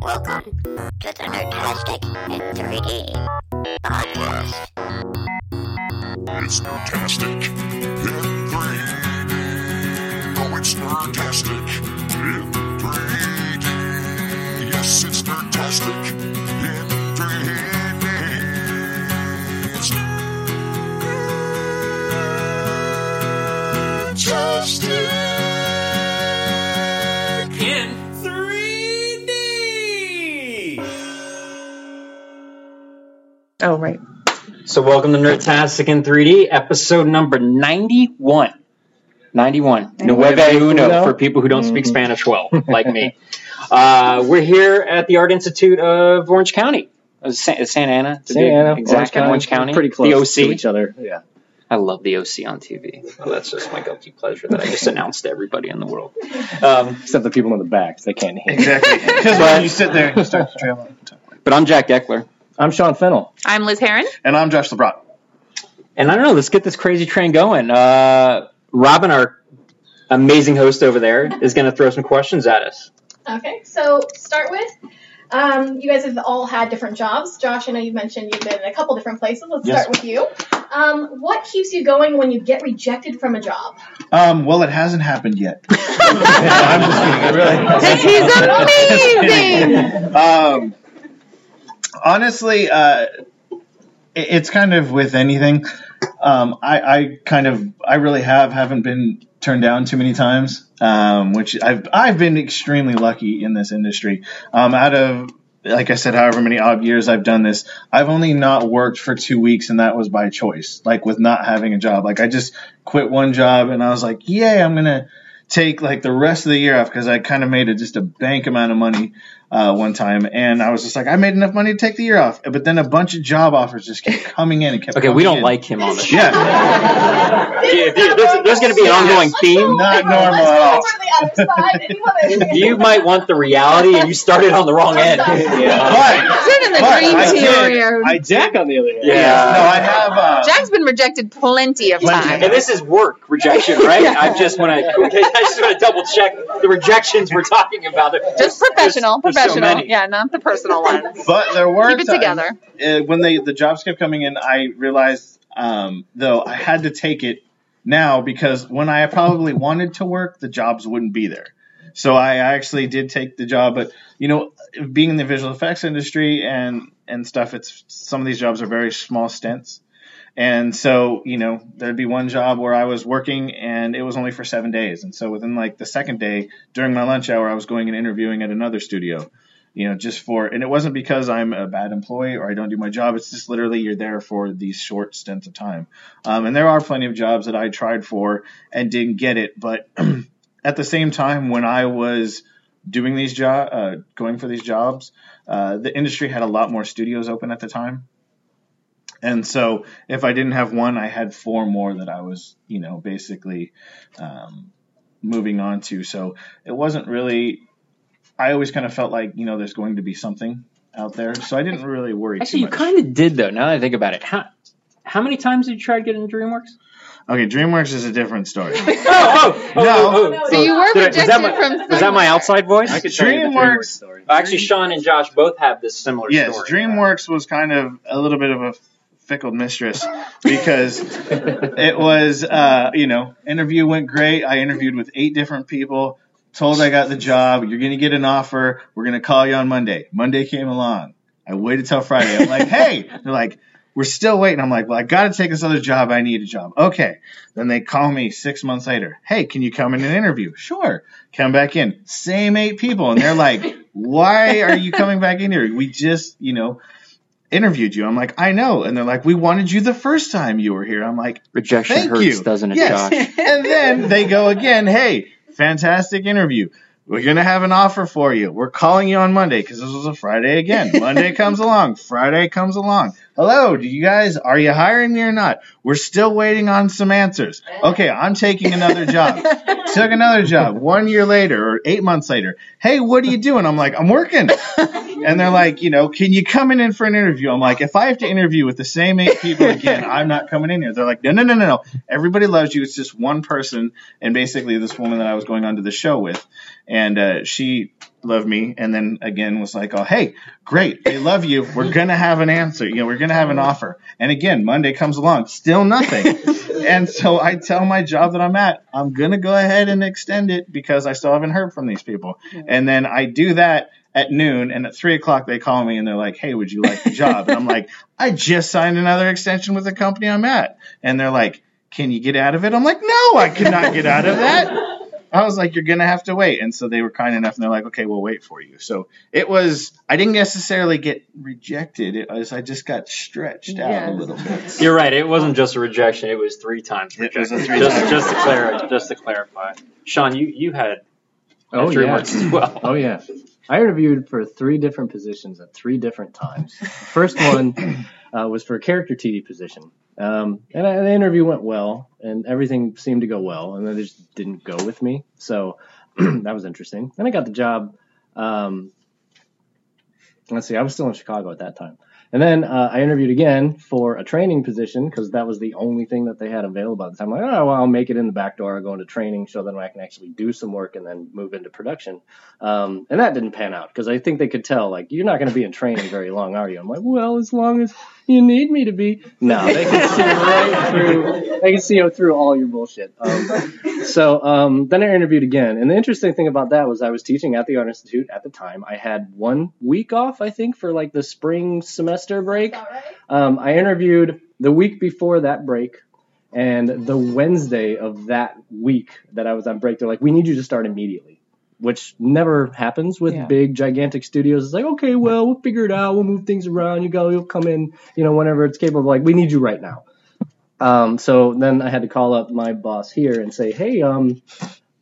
Welcome to the Nerdtastic in 3D podcast. It's Nerdtastic in 3D. Oh, it's Nerdtastic in 3D. Yes, it's Nerdtastic Oh, right. So welcome to Nerdtastic in 3D, episode number 91. 91. Nueve Uno, Uno. for people who don't speak Mhm. Spanish well, like me. Uh, we're here at the Art Institute of Orange County. Uh, Sa- Santa Ana, to be Santa Ana, exact, in Orange County. Pretty close The OC. to each other. Yeah. I love the OC on TV. Well, that's just my guilty pleasure that I just announced to everybody in the world. Um, Except the people in the back, they can't hear. Exactly. Because when you sit there and you start to trail off. but I'm Jack Eckler. I'm Sean Fennel. I'm Liz Heron. And I'm Josh LeBron. And I don't know, let's get this crazy train going. Uh, Robin, our amazing host over there, is going to throw some questions at us. Okay, so start with, um, you guys have all had different jobs. Josh, I know you mentioned you've been in a couple different places. Let's Yes. start with you. Um, what keeps you going when you get rejected from a job? Um, well, it hasn't happened yet. I'm just kidding. It really hasn't. He's amazing. Honestly, uh, it's kind of with anything. Um, I, I kind of, I really have haven't been turned down too many times, um, which I've, I've been extremely lucky in this industry. Um, out of, like I said, however many odd years I've done this, I've only not worked for two weeks, and that was by choice, like with not having a job. Like I just quit one job, and I was like, yay, I'm gonna take like the rest of the year off because I kind of made a, just a bank amount of money uh, one time, and I was just like, I made enough money to take the year off. But then a bunch of job offers just kept coming in and kept. Okay, we don't in. like him on the show. Yeah, Yeah, there's, there's going to be an ongoing theme. Not normal at all. to the other side. Anyone- You might want the reality, and you started on the wrong end. but, in the but dream I did. I did. Jack, on the other hand. Yeah. No, I have. Uh, Jack's been rejected plenty of Plenty. times. And this is work rejection, right? I just want to, I just want to double check the rejections we're talking about. Just professional, there's so professional. many. yeah, not the personal ones. But there were Keep it together. uh, when they the jobs kept coming in, I realized um, though I had to take it now because when I probably wanted to work, the jobs wouldn't be there. So I actually did take the job, but you know, being in the visual effects industry and and stuff, it's some of these jobs are very small stints. And so, you know, there'd be one job where I was working and it was only for seven days. And so within like the second day, during my lunch hour, I was going and interviewing at another studio you know, just for, and it wasn't because I'm a bad employee or I don't do my job. It's just literally you're there for these short stints of time. Um, and there are plenty of jobs that I tried for and didn't get it. But at the same time, when I was doing these job, uh, going for these jobs, uh, the industry had a lot more studios open at the time. And so if I didn't have one, I had four more that I was, you know, basically um, moving on to. So it wasn't really I always kind of felt like you know there's going to be something out there, so I didn't really worry Actually, too you kind of did, though, now that I think about it. How, how many times did you try to get into DreamWorks? okay, DreamWorks is a different story. oh, oh, oh, No. oh, oh. So you were Did I- was that rejected my- from Was that my outside voice? I could tell you the DreamWorks- DreamWorks story. Actually, Sean and Josh both have this similar yes, story. DreamWorks was kind of a little bit of a fickle mistress because it was uh, you know interview went great. I interviewed with eight different people. Told I got the job. You're gonna get an offer. We're gonna call you on Monday. Monday came along. I waited till Friday. I'm like, hey. They're like, we're still waiting. I'm like, well, I got to take this other job. I need a job. Okay. Then they call me six months later. Hey, can you come in an interview? Sure. Come back in. Same eight people. And they're like, why are you coming back in here? We just, you know, interviewed you. I'm like, I know. And they're like, we wanted you the first time you were here. I'm like, Rejection hurts, you. doesn't it, yes. Josh? and then they go again, hey, fantastic interview. We're going to have an offer for you. We're calling you on Monday because this was a Friday again. Monday comes along. Friday comes along. Hello, do you guys, are you hiring me or not? We're still waiting on some answers. Okay, I'm taking another job. Took another job one year later or eight months later. Hey, what are you doing? I'm like, I'm working. and they're like, you know, can you come in for an interview? I'm like, if I have to interview with the same eight people again, I'm not coming in here. They're like, no, no, no, no, no. Everybody loves you. It's just one person, and basically this woman that I was going on to the show with, and uh, she loved me, and then again was like, oh, hey, great, they love you. We're gonna have an answer. You know, we're gonna have an offer. And again, Monday comes along, still nothing. and so I tell my job that I'm at, I'm gonna go ahead and extend it because I still haven't heard from these people. And then I do that at noon, and at three o'clock they call me and they're like, "Hey, would you like the job?" and I'm like, "I just signed another extension with the company I'm at," and they're like, "Can you get out of it?" I'm like, "No, I cannot get out of that." I was like, "You're gonna have to wait," and so they were kind enough, and they're like, "Okay, we'll wait for you." So it was. I didn't necessarily get rejected. It was. I just got stretched out a little bit. You're right. It wasn't just a rejection. It was three times It was rejection. a three just, times. just to clarify. Just to clarify. Sean, you you had Oh at yeah. DreamWorks as well. Oh yeah. I interviewed for three different positions at three different times. The first one uh, was for a character TD position, um, and I, the interview went well, and everything seemed to go well, and then they just didn't go with me. So that was interesting. Then I got the job. Um, let's see, I was still in Chicago at that time. And then uh, I interviewed again for a training position because that was the only thing that they had available at the time. I'm Like, oh, well, I'll make it in the back door, I'll go into training, so then I can actually do some work, and then move into production. Um, and that didn't pan out because I think they could tell, like, you're not going to be in training very long, are you? I'm like, well, as long as you need me to be. No, they can see right through. They can see you through all your bullshit. Um, so um, then I interviewed again, and the interesting thing about that was I was teaching at the Art Institute at the time. I had one week off, I think, for like the spring semester break. All right. Um, I interviewed the week before that break, and the Wednesday of that week that I was on break, they're like, "We need you to start immediately," which never happens with Yeah. big, gigantic studios. It's like, okay, well, we'll figure it out. We'll move things around. You go, you'll come in, you know, whenever it's capable. Like, we need you right now. Um, so then I had to call up my boss here and say, "Hey, um."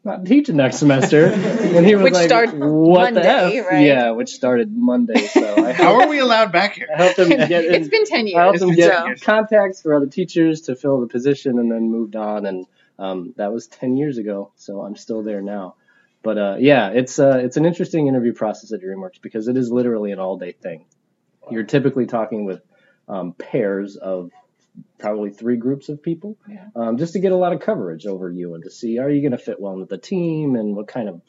Not teaching next semester, and he was Which like, starts "What the Monday, f?" right? Yeah, which started Monday. So I How are we allowed back here? I helped him get in, It's been 10 years. I helped him get so. years. contacts for other teachers to fill the position, and then moved on. And um, that was ten years ago, so I'm still there now. But uh, yeah, it's uh, it's an interesting interview process at DreamWorks because it is literally an all day thing. You're typically talking with um, pairs of probably three groups of people, Yeah. um, just to get a lot of coverage over you and to see are you going to fit well with the team and what kind of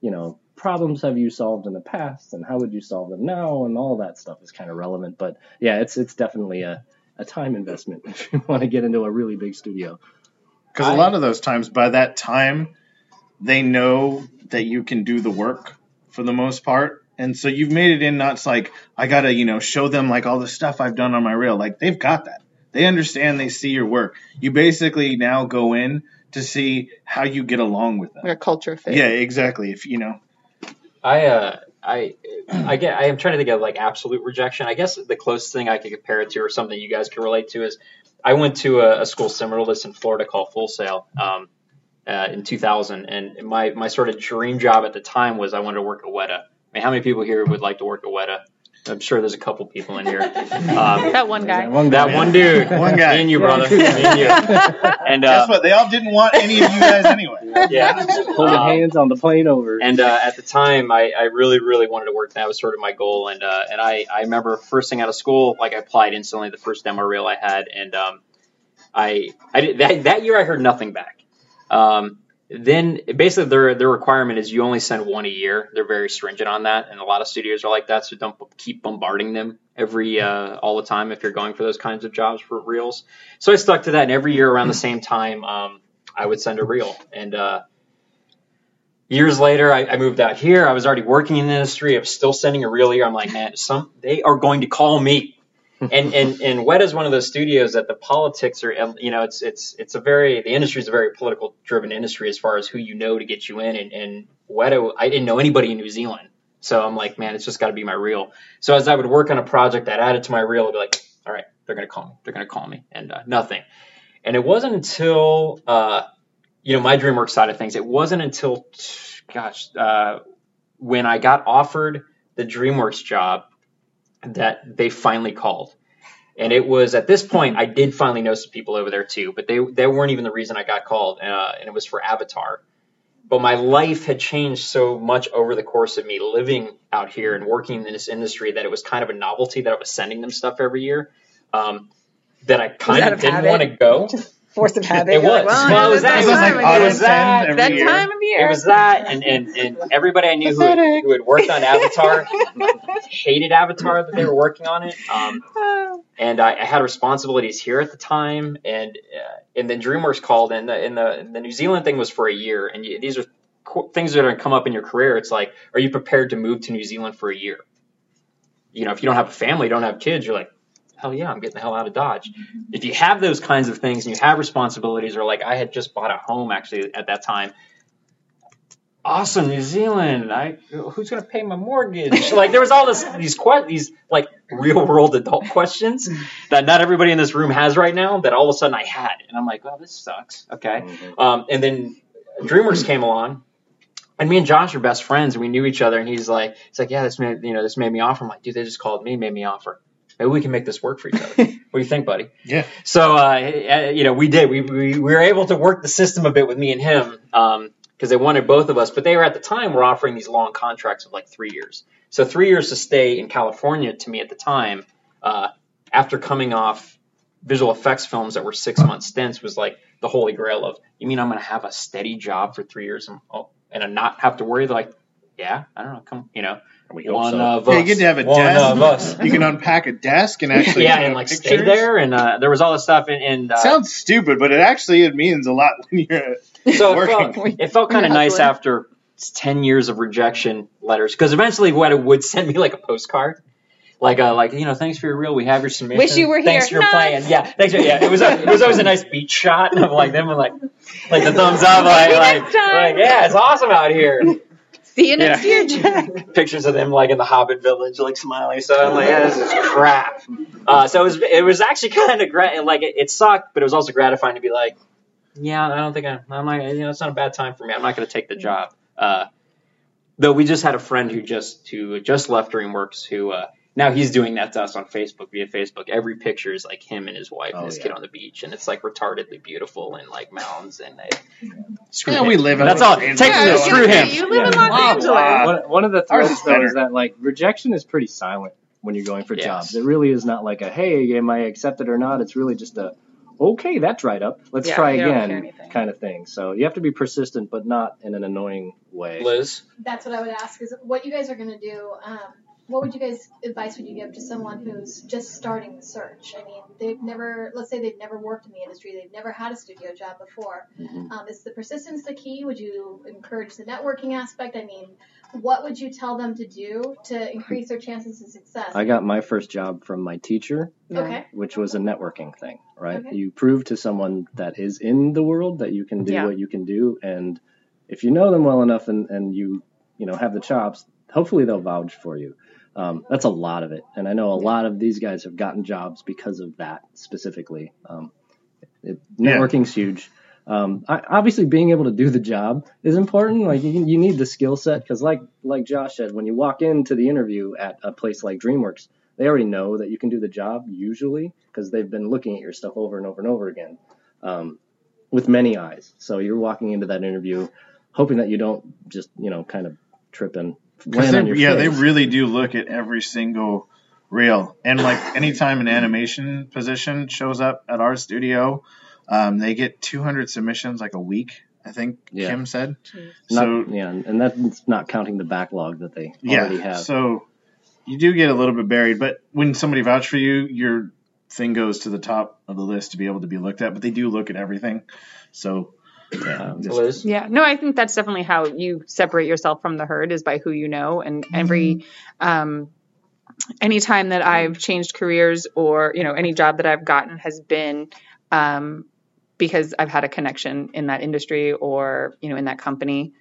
you know problems have you solved in the past and how would you solve them now and all that stuff is kind of relevant. But yeah, it's it's definitely a a time investment if you want to get into a really big studio. Because a lot of those times, by that time, they know that you can do the work for the most part. And so you've made it in not like, I got to, you know, show them like all the stuff I've done on my reel. Like they've got that. They understand, they see your work. You basically now go in to see how you get along with them. Like a culture fit. Yeah, exactly. If you know, I uh I I get I am trying to think of like absolute rejection. I guess the closest thing I could compare it to or something you guys can relate to is I went to a, a school similar to this in Florida called Full Sail um, uh, in 2000, and my my sort of dream job at the time was I wanted to work at Weta. I mean, how many people here would like to work at Weta? I'm sure there's a couple people in here. Um, That one guy. One that one dude, One guy. me and you, brother, me and you, and guess uh, what? They all didn't want any of you guys anyway. yeah, holding Um, hands on the plane over. And uh, at the time, I, I really, really wanted to work. That was sort of my goal. And uh, and I, I remember first thing out of school, like I applied instantly the first demo reel I had, and um, I I did, that that year I heard nothing back. Um, then basically their their requirement is you only send one a year. They're very stringent on that, and a lot of studios are like that. So don't keep bombarding them every uh, all the time if you're going for those kinds of jobs for reels. So I stuck to that, and every year around the same time, um, I would send a reel. And uh, years later, I, I moved out here. I was already working in the industry. I was still sending a reel here. I'm like, man, some they are going to call me. And and and Weta is one of those studios that the politics are, you know, it's it's it's a very the industry is a very political driven industry as far as who you know to get you in. And and Weta, I didn't know anybody in New Zealand, so I'm like, man, it's just got to be my reel. So as I would work on a project, I'd add it to my reel. I'd be like, all right, they're gonna call me. They're gonna call me, and uh, nothing. And it wasn't until uh, you know my DreamWorks side of things. It wasn't until gosh uh, when I got offered the DreamWorks job that they finally called. And it was at this point I did finally know some people over there too, but they they weren't even the reason I got called, uh, and it was for Avatar. but my life had changed so much over the course of me living out here and working in this industry that it was kind of a novelty that I was sending them stuff every year. Um, that I kind of of didn't want to go. Force of habit. It You're like, was. well, Well, it was that. time It of was year. like that. every that year. time of year. It was that, and, and, and everybody I knew who had, who had worked on Avatar hated Avatar that they were working on it. Um, and I, I had responsibilities here at the time, and uh, and then DreamWorks called, and the and the the New Zealand thing was for a year, and you, these are co- things that are going to come up in your career. It's like, are you prepared to move to New Zealand for a year? You know, if you don't have a family, don't have kids, you're like, hell yeah, I'm getting the hell out of Dodge. If you have those kinds of things and you have responsibilities, or like I had just bought a home actually at that time. Awesome, New Zealand. I who's gonna pay my mortgage? Like there was all this these que- these like real world adult questions that not everybody in this room has right now. That all of a sudden I had, and I'm like, oh, this sucks. Okay. Um, and then DreamWorks came along, and me and Josh are best friends, and we knew each other. And he's like, he's like, yeah, this made you know this made me offer. I'm like, dude, they just called me, made me offer. Maybe we can make this work for each other. what do you think, buddy? Yeah. So, uh, you know, we did. We, we, we were able to work the system a bit with me and him because they wanted both of us. But they were at the time were offering these long contracts of like three years. So three years to stay in California to me at the time, uh, after coming off visual effects films that were six month stints, was like the holy grail of. You mean I'm going to have a steady job for three years and oh, and not have to worry? They're like, yeah, I don't know, come, you know, We hope one so. of Yeah, us. you get to have a one desk. of us. You can unpack a desk and actually yeah, and like stay there, and uh, there was all this stuff, and, and uh, Sounds stupid, but it actually it means a lot when you're. so it working. felt, it felt kind of nice after 10 years of rejection letters because eventually Weta would send me like a postcard like uh like you know thanks for your reel we have your submission Wish you were here. thanks for your Nuts. plan yeah thanks for, yeah it was a, it was always a nice beach shot of like them with like like the thumbs up like Maybe like, like yeah it's awesome out here See you next Yeah. year, Jack. pictures of them like in the Hobbit village, like smiling. So I'm like, yeah, this is crap. Uh, so it was, it was actually kind of gra- like it, it sucked, but it was also gratifying to be like, yeah, I don't think I'm, I'm like, you know, it's not a bad time for me. I'm not going to take the job. Uh, though we just had a friend who just who just left DreamWorks who uh, now he's doing that to us on Facebook via Facebook. Every picture is like him and his wife Oh, and his yeah. kid on the beach, and it's like retardedly beautiful and like mountains and it, screw Yeah, him. we live That's Los all. Take Angeles. Yeah, the I was screw him. You live in Los Angeles. wow. One, one of the Ours threats is though is that like rejection is pretty silent when you're going for Yes. jobs. It really is not like a hey, am I accepted or not? It's really just a okay, that's dried up. Let's Yeah, try you don't hear again kind of thing. So you have to be persistent, but not in an annoying way. Liz. That's what I would ask is what you guys are going to do. Um, what would you guys advice would you give to someone who's just starting the search? I mean, they've never, let's say they've never worked in the industry, they've never had a studio job before. Mhm. Um, is the persistence the key? Would you encourage the networking aspect? I mean, what would you tell them to do to increase their chances of success? I got my first job from my teacher, okay. which was a networking thing, right? Okay. You prove to someone that is in the world that you can do Yeah. what you can do, and if you know them well enough and, and you you know have the chops, hopefully they'll vouch for you. Um, that's a lot of it, and I know a lot of these guys have gotten jobs because of that specifically. Um, it, Yeah. networking's huge. Um, I, obviously, being able to do the job is important. Like you, you need the skill set because, like like Josh said, when you walk into the interview at a place like DreamWorks, they already know that you can do the job usually because they've been looking at your stuff over and over and over again um, with many eyes. So you're walking into that interview hoping that you don't just you know kind of trip and land they- on your yeah, they really do look at every single reel. And like anytime an animation position shows up at our studio, um, they get 200 submissions like a week. I think Yeah. Kim said. Not- So yeah, and that's not counting the backlog that they yeah, already have. so you do get a little bit buried. But when somebody vouch for you, your thing goes to the top of the list to be able to be looked at. But they do look at everything. So Um, just- Liz. Yeah, no, I think that's definitely how you separate yourself from the herd is by who you know. And every, um, anytime that I've changed careers or you know any job that I've gotten has been um, because I've had a connection in that industry or you know in that company.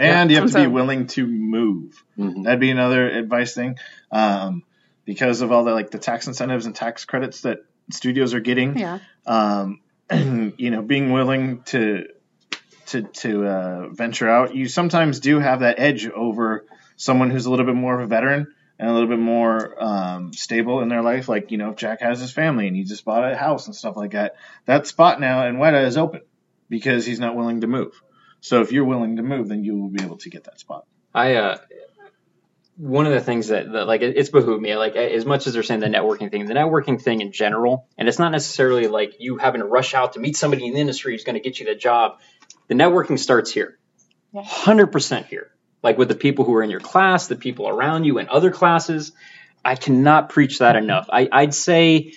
and Yeah, you have to be willing to move. mhm. That'd be another advice thing, um, because of all the like the tax incentives and tax credits that studios are getting. Yeah, Um, you know, being willing to to to uh, venture out, you sometimes do have that edge over someone who's a little bit more of a veteran and a little bit more um, stable in their life. Like you know, if Jack has his family and he just bought a house and stuff like that. That spot now in Weta is open because he's not willing to move. So if you're willing to move, then you will be able to get that spot. I uh, one of the things that, that like it, it's behooved me like as much as they're saying the networking thing, the networking thing in general, and it's not necessarily like you having to rush out to meet somebody in the industry who's going to get you the job. The networking starts here, Yeah. hundred percent here. Like with the people who are in your class, the people around you in other classes. I cannot preach that enough. I, I'd say,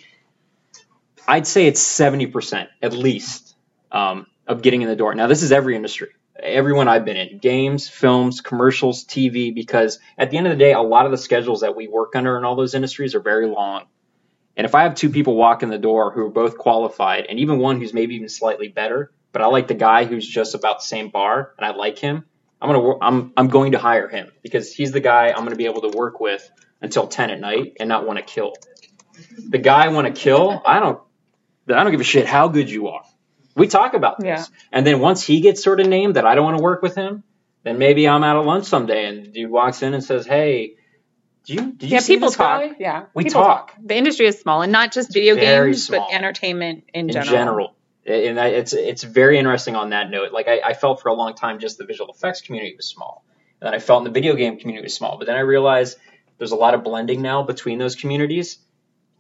I'd say it's seventy percent at least um, of getting in the door. Now this is every industry everyone I've been in games, films, commercials, TV, because at the end of the day, a lot of the schedules that we work under in all those industries are very long. And if I have two people walk in the door who are both qualified, and even one who's maybe even slightly better, but I like the guy who's just about the same bar and I like him, I'm gonna wor- I'm I'm going to hire him because he's the guy I'm gonna be able to work with until 10 at night and not want to kill. The guy I want to kill, I don't I don't give a shit how good you are. We talk about this. Yeah. And then once he gets sort of named that I don't want to work with him, then maybe I'm out at lunch someday and dude walks in and says, "Hey, do you did you yeah, people talk. guy?" Yeah, We people talk. The industry is small, and not just video games, small. but entertainment in, general. in general. general. And I, it's it's very interesting on that note. Like I, I felt for a long time just the visual effects community was small, and then I felt in the video game community was small. But then I realized there's a lot of blending now between those communities.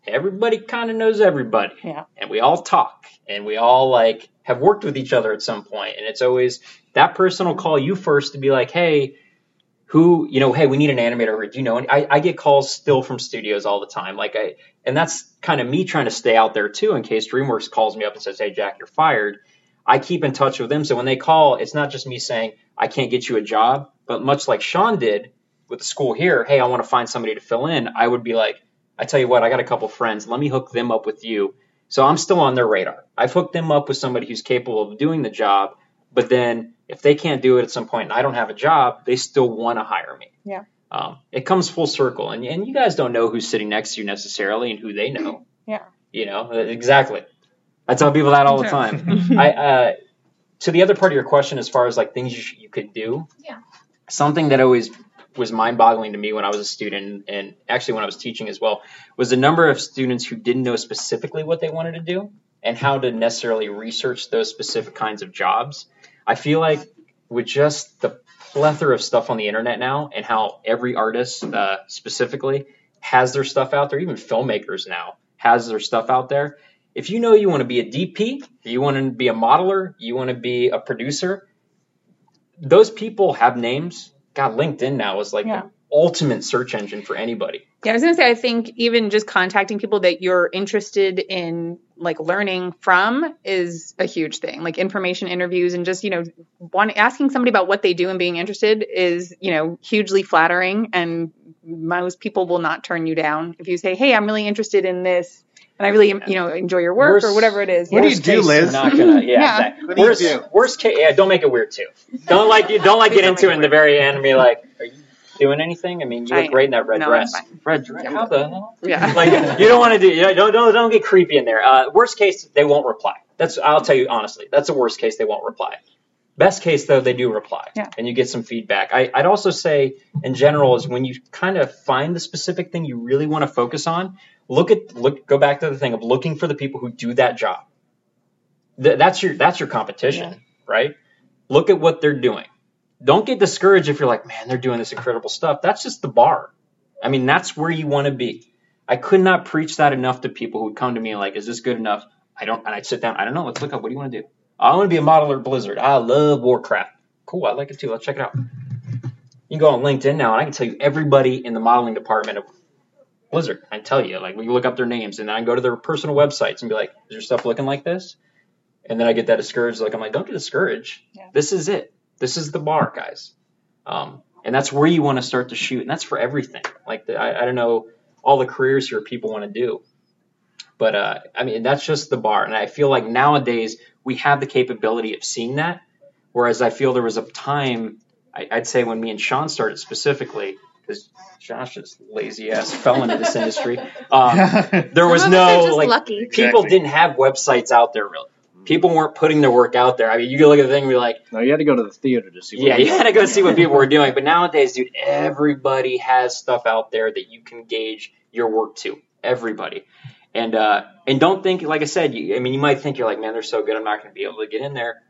Everybody kind of knows everybody, Yeah. and we all talk, and we all like have worked with each other at some point. and it's always that person will call you first to be like, hey. Who you know? Hey, we need an animator. Or do you know? And I, I get calls still from studios all the time. Like I, and that's kind of me trying to stay out there too in case DreamWorks calls me up and says, "Hey, Jack, you're fired." I keep in touch with them, so when they call, it's not just me saying I can't get you a job, but much like Sean did with the school here, "Hey, I want to find somebody to fill in." I would be like, "I tell you what, I got a couple friends. Let me hook them up with you." So I'm still on their radar. I've hooked them up with somebody who's capable of doing the job, but then if they can't do it at some point and I don't have a job, they still want to hire me. Yeah. Um, it comes full circle, and and you guys don't know who's sitting next to you necessarily and who they know. Yeah. You know exactly. I tell people that all the time. I uh, to the other part of your question, as far as like things you, sh- you could do. Yeah. Something that always was mind-boggling to me when I was a student, and actually when I was teaching as well, was the number of students who didn't know specifically what they wanted to do and how to necessarily research those specific kinds of jobs. I feel like with just the plethora of stuff on the internet now, and how every artist uh, specifically has their stuff out there, even filmmakers now has their stuff out there. If you know you want to be a DP, you want to be a modeler, you want to be a producer, those people have names. God, LinkedIn now is like Yeah. the ultimate search engine for anybody. Yeah, I was gonna say I think even just contacting people that you're interested in like learning from is a huge thing. Like information interviews and just, you know, one asking somebody about what they do and being interested is, you know, hugely flattering and most people will not turn you down if you say, Hey, I'm really interested in this and I really you know enjoy your work Worst- or whatever it is. What do you do, Liz? Not gonna, yeah, Yeah. exactly. What do you worst, do? worst case, yeah, don't make it weird too. Don't like you, don't like get don't into it it in the very end and be like, are you doing anything? I mean, you I look great in that red no, dress. Red dress. How the hell? Yeah. Like you don't want to do. You know, don't don't don't get creepy in there. Uh, worst case, they won't reply. That's I'll tell you honestly. That's the worst case. They won't reply. Best case though, they do reply, Yeah. and you get some feedback. I, I'd also say, in general, is when you kind of find the specific thing you really want to focus on, look at look go back to the thing of looking for the people who do that job. Th- that's your that's your competition, Yeah. right? Look at what they're doing. Don't get discouraged if you're like, man, they're doing this incredible stuff. That's just the bar. I mean, that's where you want to be. I could not preach that enough to people who would come to me like, is this good enough? I don't, and I'd sit down. I don't know. Let's look up. What do you want to do? I want to be a modeler Blizzard. I love Warcraft. Cool. I like it too. Let's check it out. You can go on LinkedIn now, and I can tell you everybody in the modeling department of Blizzard. I tell you, like, we look up their names, and I can go to their personal websites and be like, is your stuff looking like this? And then I get that discouraged. Like, I'm like, don't get discouraged. Yeah. This is it. This is the bar, guys. Um, and that's where you want to start to shoot, and that's for everything. Like, the, I, I don't know all the careers here people want to do, but uh, I mean, that's just the bar. And I feel like nowadays we have the capability of seeing that. Whereas I feel there was a time, I, I'd say when me and Sean started specifically, because Josh is lazy ass fell into this industry. Um, there was Some of us are no like lucky. people Exactly. didn't have websites out there really. People weren't putting their work out there. I mean, you can look at the thing and be like, No, you had to go to the theater to see. what yeah, you had to go see what people were doing. But nowadays, dude, everybody has stuff out there that you can gauge your work to. Everybody. And uh, and don't think, like I said, you, I mean, you might think you're like, man, they're so good, I'm not going to be able to get in there.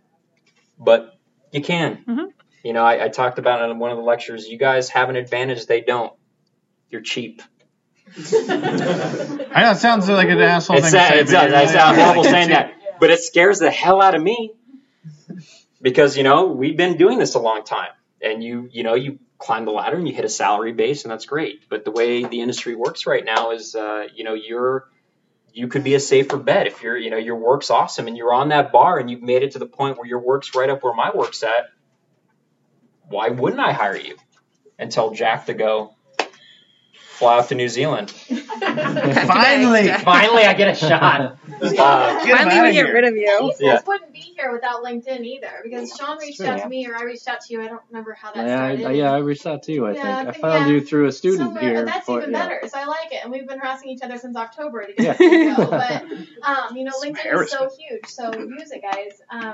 But You can. Mhm. You know, I, I talked about it in one of the lectures. You guys have an advantage they don't. You're cheap. I know it sounds like an asshole It's thing to say. It's but I really sound not. horrible saying that, but it scares the hell out of me because you know we've been doing this a long time, and you you know you climb the ladder and you hit a salary base, and that's great. But the way the industry works right now is, uh, you know, you're you could be a safer bet if you're you know your work's awesome and you're on that bar and you've made it to the point where your work's right up where my work's at. Why wouldn't I hire you? And tell Jack to go fly off to New Zealand. Finally, Finally, I get a shot. Uh, Get Finally, we get rid of you. These Yeah. guys wouldn't be here without LinkedIn either because Sean reached true, out yeah. to me or I reached out to you. I don't remember how that Yeah, I, started. yeah, I reached out to you. I Yeah, think I I found yeah. you through a student Somewhere, here. and that's for- even yeah. better. So I like it, and we've been harassing each other since October to Yeah. get this to go. But um, you know, Some LinkedIn is so huge. So use it, guys. Um,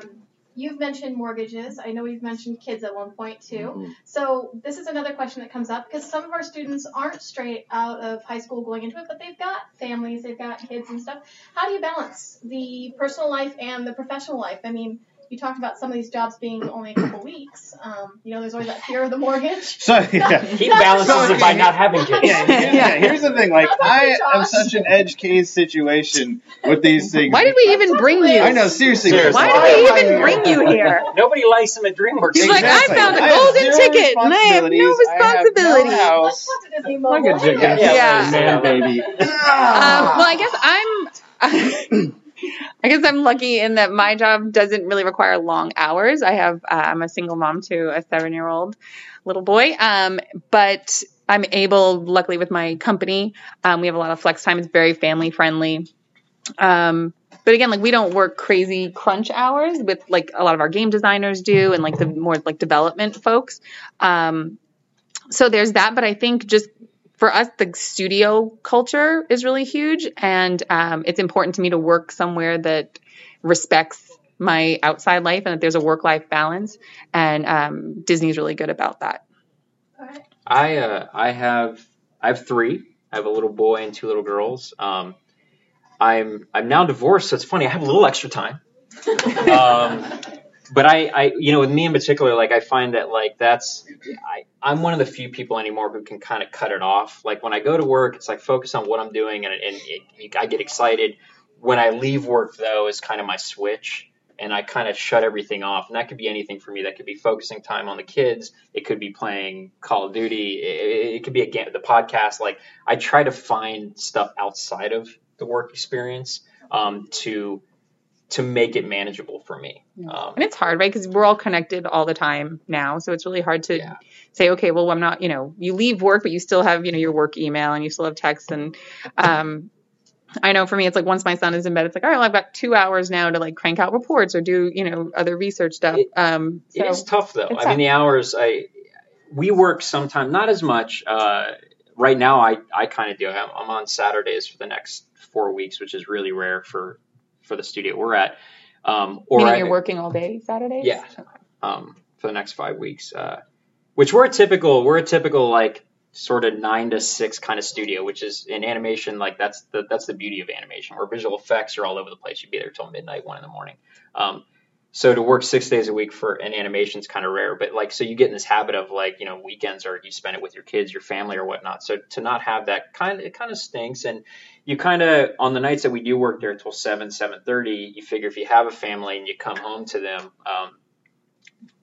you've mentioned mortgages. I know we've mentioned kids at one point too. Mhm. So this is another question that comes up because some of our students aren't straight out of high school going into it, but they've got families, they've got kids and stuff. How do you balance the personal life and the professional life? I mean. You talked about some of these jobs being only a couple weeks. Um, you know, there's always that fear of the mortgage. So yeah. he balances it by not having kids. Yeah, yeah, yeah, here's the thing. Like, How I am such an edge case situation with these things. Why did we even bring you? I know, seriously. Seriously. Why am did we I even here? bring you here? Nobody likes him at DreamWorks. He's like, I found a I have golden ticket and I have no responsibilities. I have no responsibility. house. Let's talk to Disney Like a chicken. Yeah. Yeah. Man, baby. Um, well, I guess I'm. I guess I'm lucky in that my job doesn't really require long hours. I have uh, I'm a single mom to a seven year old little boy, um, but I'm able, luckily with my company, um, we have a lot of flex time. It's very family friendly. Um, but again, like we don't work crazy crunch hours with like a lot of our game designers do, and like the more like development folks. Um, so there's that. But I think just for us, the studio culture is really huge, and um, it's important to me to work somewhere that respects my outside life and that there's a work life balance. And um, Disney's really good about that. I uh, I have I have three. I have a little boy and two little girls. Um, I'm I'm now divorced, so it's funny. I have a little extra time. Um, but I, I you know with me in particular, like I find that like that's I I'm one of the few people anymore who can kind of cut it off. Like when I go to work, it's like focus on what I'm doing, and and it, I get excited. When I leave work, though, is kind of my switch and I kind of shut everything off. And that could be anything for me. That could be focusing time on the kids. It could be playing Call of Duty. It, it could be a game, the podcast. Like I try to find stuff outside of the work experience um, to to make it manageable for me. Um, And it's hard, right? Because we're all connected all the time now. So it's really hard to Yeah. say, okay, well, I'm not, you know, you leave work, but you still have, you know, your work email and you still have text. And um, I know for me, it's like once my son is in bed, it's like, all right, well, I've got two hours now to like crank out reports or do, you know, other research stuff. It- Um, so is tough though. I mean, the hours I we work sometimes not as much. Uh, right now, I I kind of do. I'm, I'm on Saturdays for the next four weeks, which is really rare for for the studio we're at. Um, or meaning I, you're working all day Saturdays? Yeah. um, for the next five weeks, uh, which we're a typical we're a typical like sort of nine to six kind of studio, which is in animation like that's the that's the beauty of animation, where visual effects are all over the place. You'd be there till midnight, one in the morning. Um, so to work six days a week for an animation is kind of rare, but like so you get in this habit of like you know weekends or you spend it with your kids, your family, or whatnot. So to not have that kind of it kind of stinks, and you kind of on the nights that we do work there until seven seven thirty, you figure if you have a family and you come home to them, um,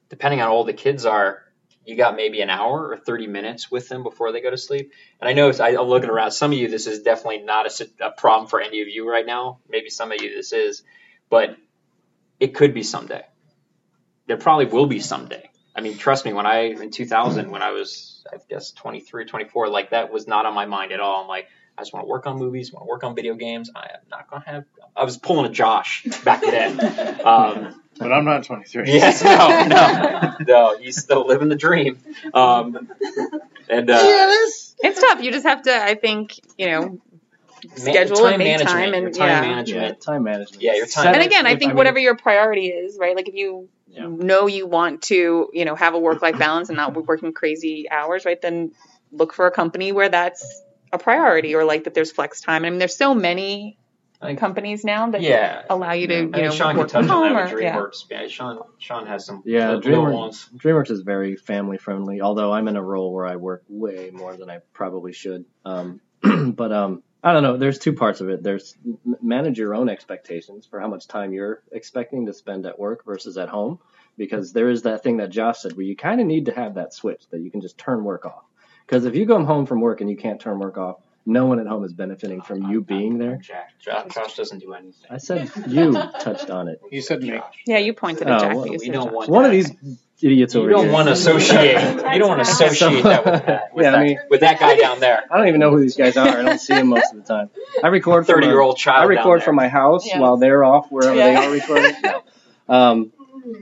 depending on how old the kids are, you got maybe an hour or 30 minutes with them before they go to sleep. And I know I, I'm looking around, some of you, this is definitely not a, a problem for any of you right now. Maybe some of you this is, but it could be someday. There probably will be someday. I mean, trust me, when I, in 2000, when I was, I guess, 23, 24, like that was not on my mind at all. I'm like, I just want to work on movies, want to work on video games. I am not going to have, I was pulling a Josh back then. Um, But I'm not 23. Yes, no, no, no. He's still living the dream. Um, and uh, It's tough. You just have to, I think, you know, ma- schedule time and make management, time your and time yeah. Yeah, management. time management. Yeah, your time- and again, I think mean, whatever your priority is, right? Like if you Yeah. know you want to, you know, have a work-life balance and not be working crazy hours, right? Then look for a company where that's a priority, or like that there's flex time. I mean, there's so many I think- companies now that Yeah. allow you to, I you think know, Sean can work touch from on home that or with yeah. DreamWorks. Yeah, Sean, Sean has some Yeah, little, little DreamWorks. DreamWorks is very family friendly. Although I'm in a role where I work way more than I probably should. Um, but um, I don't know. There's two parts of it. There's manage your own expectations for how much time you're expecting to spend at work versus at home, because there is that thing that Josh said where you kind of need to have that switch that you can just turn work off. Because if you come home from work and you can't turn work off, no one at home is benefiting from you being there. Jack, Josh, Josh doesn't do anything. I said you touched on it. You said me. Yeah, you pointed Oh, at Jack. well, we don't Josh. want One of these idiots over You don't here. want to associate. You don't want to associate that with that. With, Yeah, I mean- with that guy down there. I don't even know who these guys are. I don't see them most of the time. I record Thirty-year-old child. I record from my house Yeah. while they're off wherever they are recording. No. Um,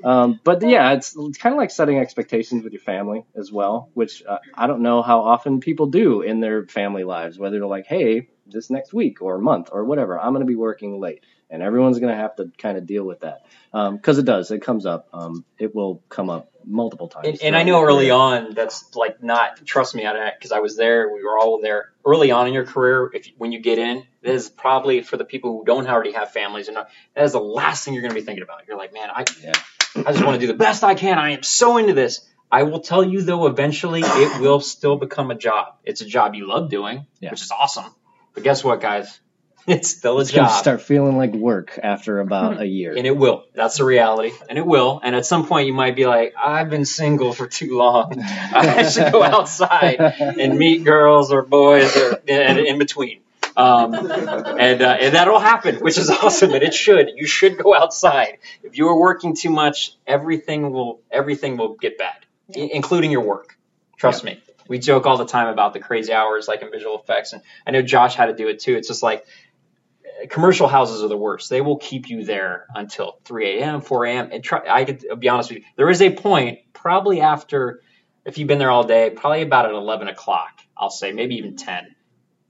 um, but yeah, it's, it's kind of like setting expectations with your family as well, which uh, I don't know how often people do in their family lives. Whether they're like, "Hey, this next week or month or whatever, I'm going to be working late," and everyone's going to have to kind of deal with that because it does. It comes up. Um, it will come up multiple times. And, and I know early on that's like not trust me on that because I was there. We were all there early on in your career. If when you get in, that is probably for the people who don't already have families and not, that is the last thing you're going to be thinking about. You're like, man, I Yeah. I just want to do the best I can. I am so into this. I will tell you though, eventually it will still become a job. It's a job you love doing, Yeah. which is awesome. But guess what, guys? It's still a It's going to job. start feling like work after about a year. And it will. That's the reality. And it will. And at some point, you might be like, I've been single for too long. I should go outside and meet girls or boys or and in between. Um, and uh, and that'll happen, which is awesome. And it should. You should go outside. If you are working too much, everything will everything will get bad, i- including your work. Trust me. We joke all the time about the crazy hours, like in visual effects, and I know Josh had to do it too. It's just like commercial houses are the worst. They will keep you there until 3 a.m., 4 a.m. And try, I could be honest with you, there is a point, probably after, if you've been there all day, probably about at 11 o'clock, I'll say, maybe even 10.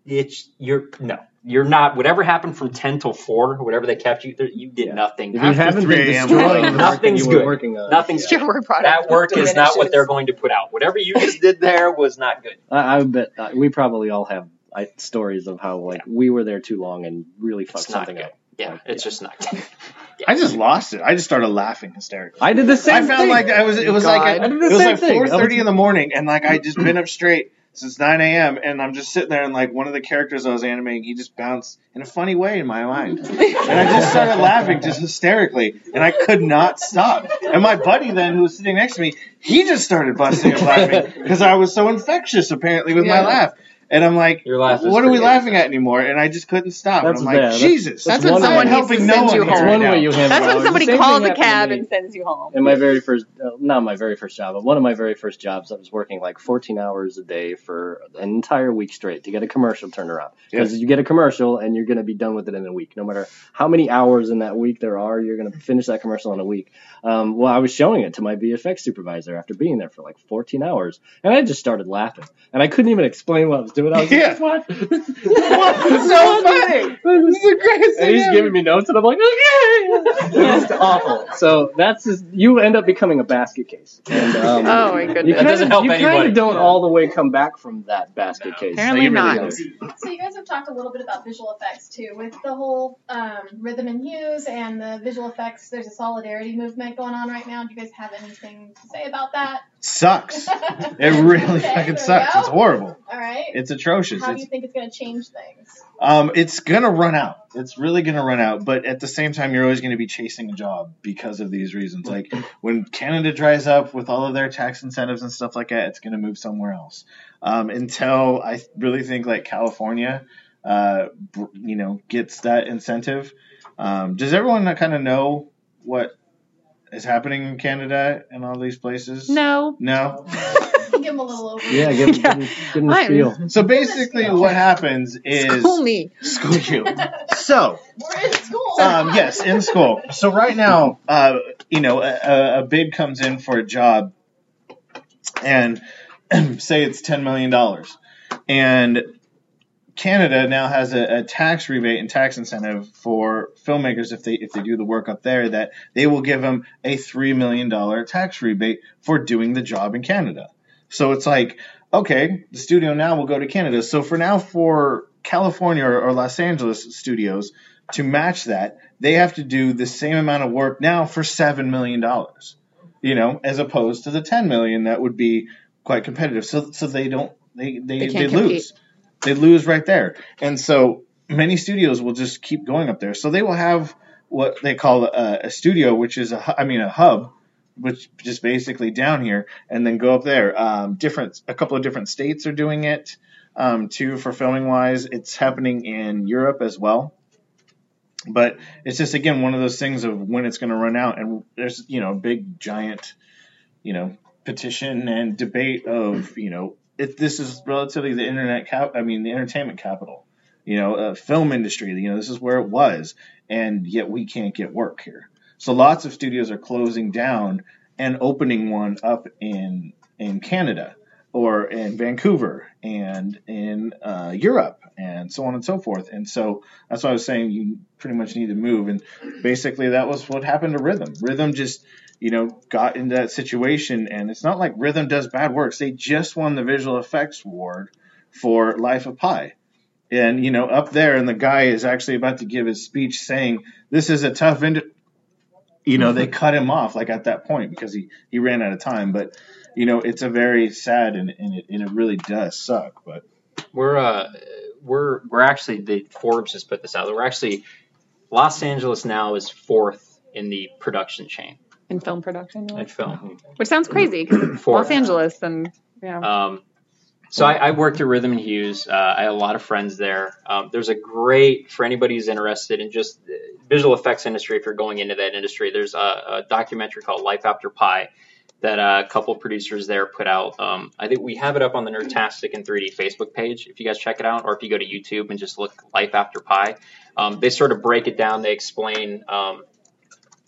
It's you're no, you're not. Whatever happened from 10 till 4, whatever they kept you, there, you did Yeah. nothing. If you After haven't 3 been destroying the work Nothing's you were good. working on, Nothing's yeah. Your work product that work is not what they're going to put out. Whatever you just did there was not good. I, I bet uh, we probably all have I, stories of how like we were there too long and really fucked It's something up. Yeah, Like, it's just not good. I just lost it. I just started laughing hysterically. I did the same I found thing. like I was. It was like God. a, I did the it was same like 4:30 in the morning, and like I just been up straight since 9 a.m. and I'm just sitting there, and like one of the characters I was animating, he just bounced in a funny way in my mind, and I just started laughing just hysterically, and I could not stop. And my buddy then, who was sitting next to me, he just started busting up laughing because I was so infectious apparently with my laugh. And I'm like, Your laugh what are we laughing at anymore? And I just couldn't stop. That's and I'm like, bad. That's- Jesus, That's That's when one someone way. needs to helping send no one you That's home. one way you handle That's when somebody calls thing a cab and sends you home. in my very first, uh, not my very first job, but one of my very first jobs, I was working like 14 hours a day for an entire week straight to get a commercial turned around. Because you get a commercial and you're going to be done with it in a week. No matter how many hours in that week there are, you're going to finish that commercial in a week. Um, well, I was showing it to my VFX supervisor after being there for like 14 hours, and I just started laughing, and I couldn't even explain what I was doing. I was Yeah. like, "What? It's so funny. This is the greatest And thing he's ever. giving me notes, and I'm like, okay. It's awful. So that's just, you end up becoming a basket case. And, um, Oh my you goodness. That doesn't kinda- help you kinda don't all the way come back from that basket case. Apparently you really not. don't. So you guys have talked a little bit about visual effects too, with the whole um, Rhythm and Hues and the visual effects. There's a solidarity movement going on right now. Do you guys have anything to say about that? Sucks. It really Okay, fucking sucks. It's horrible. All right. It's atrocious. How do It's you think it's going to change things? um, it's gonna run out. It's really gonna run out. But at the same time, you're always gonna be chasing a job because of these reasons. Like when Canada dries up with all of their tax incentives and stuff like that, it's gonna move somewhere else. Um, until I really think like California, uh, you know, gets that incentive. Um, does everyone kind of know what is happening in Canada and all these places? No. No. Give them a little overview. Yeah, give, Yeah. give, him- give him the I'm- spiel. So basically, what happens is School me. school you. So, We're in school. um, yes, in school. So right now, uh, you know, a- a, a bid comes in for a job, and say it's ten million dollars, and Canada now has a, a tax rebate and tax incentive for filmmakers if they if they do the work up there that they will give them a three million dollar tax rebate for doing the job in Canada. So it's like, okay, the studio now will go to Canada. So for now, for California or, or Los Angeles studios, to match that, they have to do the same amount of work now for seven million dollars. You know, as opposed to the ten million that would be quite competitive. So so they don't they they, They they, lose. They lose right there. And so many studios will just keep going up there. So they will have what they call a, a studio, which is a I mean a hub, which just basically down here, and then go up there. Um, different a couple of different states are doing it um, too for filming wise. It's happening in Europe as well. But it's just again one of those things of when it's going to run out, and there's you know a big giant, you know, petition and debate of you know this is relatively the internet cap, I mean the entertainment capital, you know, uh, film industry. You know, this is where it was, and yet we can't get work here. So lots of studios are closing down and opening one up in in Canada or in Vancouver and in uh, Europe and so on and so forth. And so that's why I was saying you pretty much need to move. And basically that was what happened to Rhythm. Rhythm just you know got into that situation, and it's not like Rhythm does bad works. They just won the visual effects award for Life of Pi. And you know, up there, and the guy is actually about to give his speech saying, "This is a tough ind-. You know, they cut him off like at that point because he he ran out of time. But you know, it's a very sad and, and it and it really does suck. But We're uh we're we're actually the Forbes just put this out. We're actually Los Angeles now is fourth in the production chain in film production, in film. which sounds crazy because. Los Angeles and yeah. Um, so I, I worked at Rhythm and Hues. Uh, I had a lot of friends there. Um, there's a great for anybody who's interested in just the visual effects industry. If you're going into that industry, there's a, a documentary called Life After Pi that uh, a couple producers there put out. Um, I think we have it up on the Nerdtastic and 3D Facebook page if you guys check it out, or if you go to YouTube and just look Life After Pi. Um, they sort of break it down. They explain um,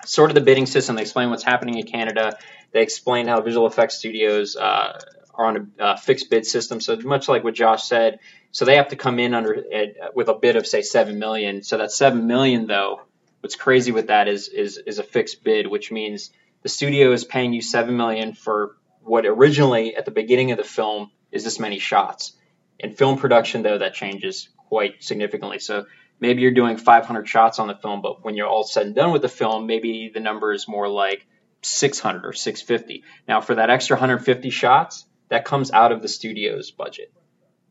sort of the bidding system. They explain what's happening in Canada. They explain how visual effects studios uh, are on a uh, fixed bid system. So much like what Josh said, so they have to come in under at, with a bid of say seven million. So that seven million though, what's crazy with that is is is a fixed bid, which means the studio is paying you seven million for what originally at the beginning of the film is this many shots. In film production though, that changes quite significantly. So maybe you're doing 500 shots on the film, but when you're all said and done with the film, maybe the number is more like 600 or 650. Now, for that extra 150 shots, that comes out of the studio's budget.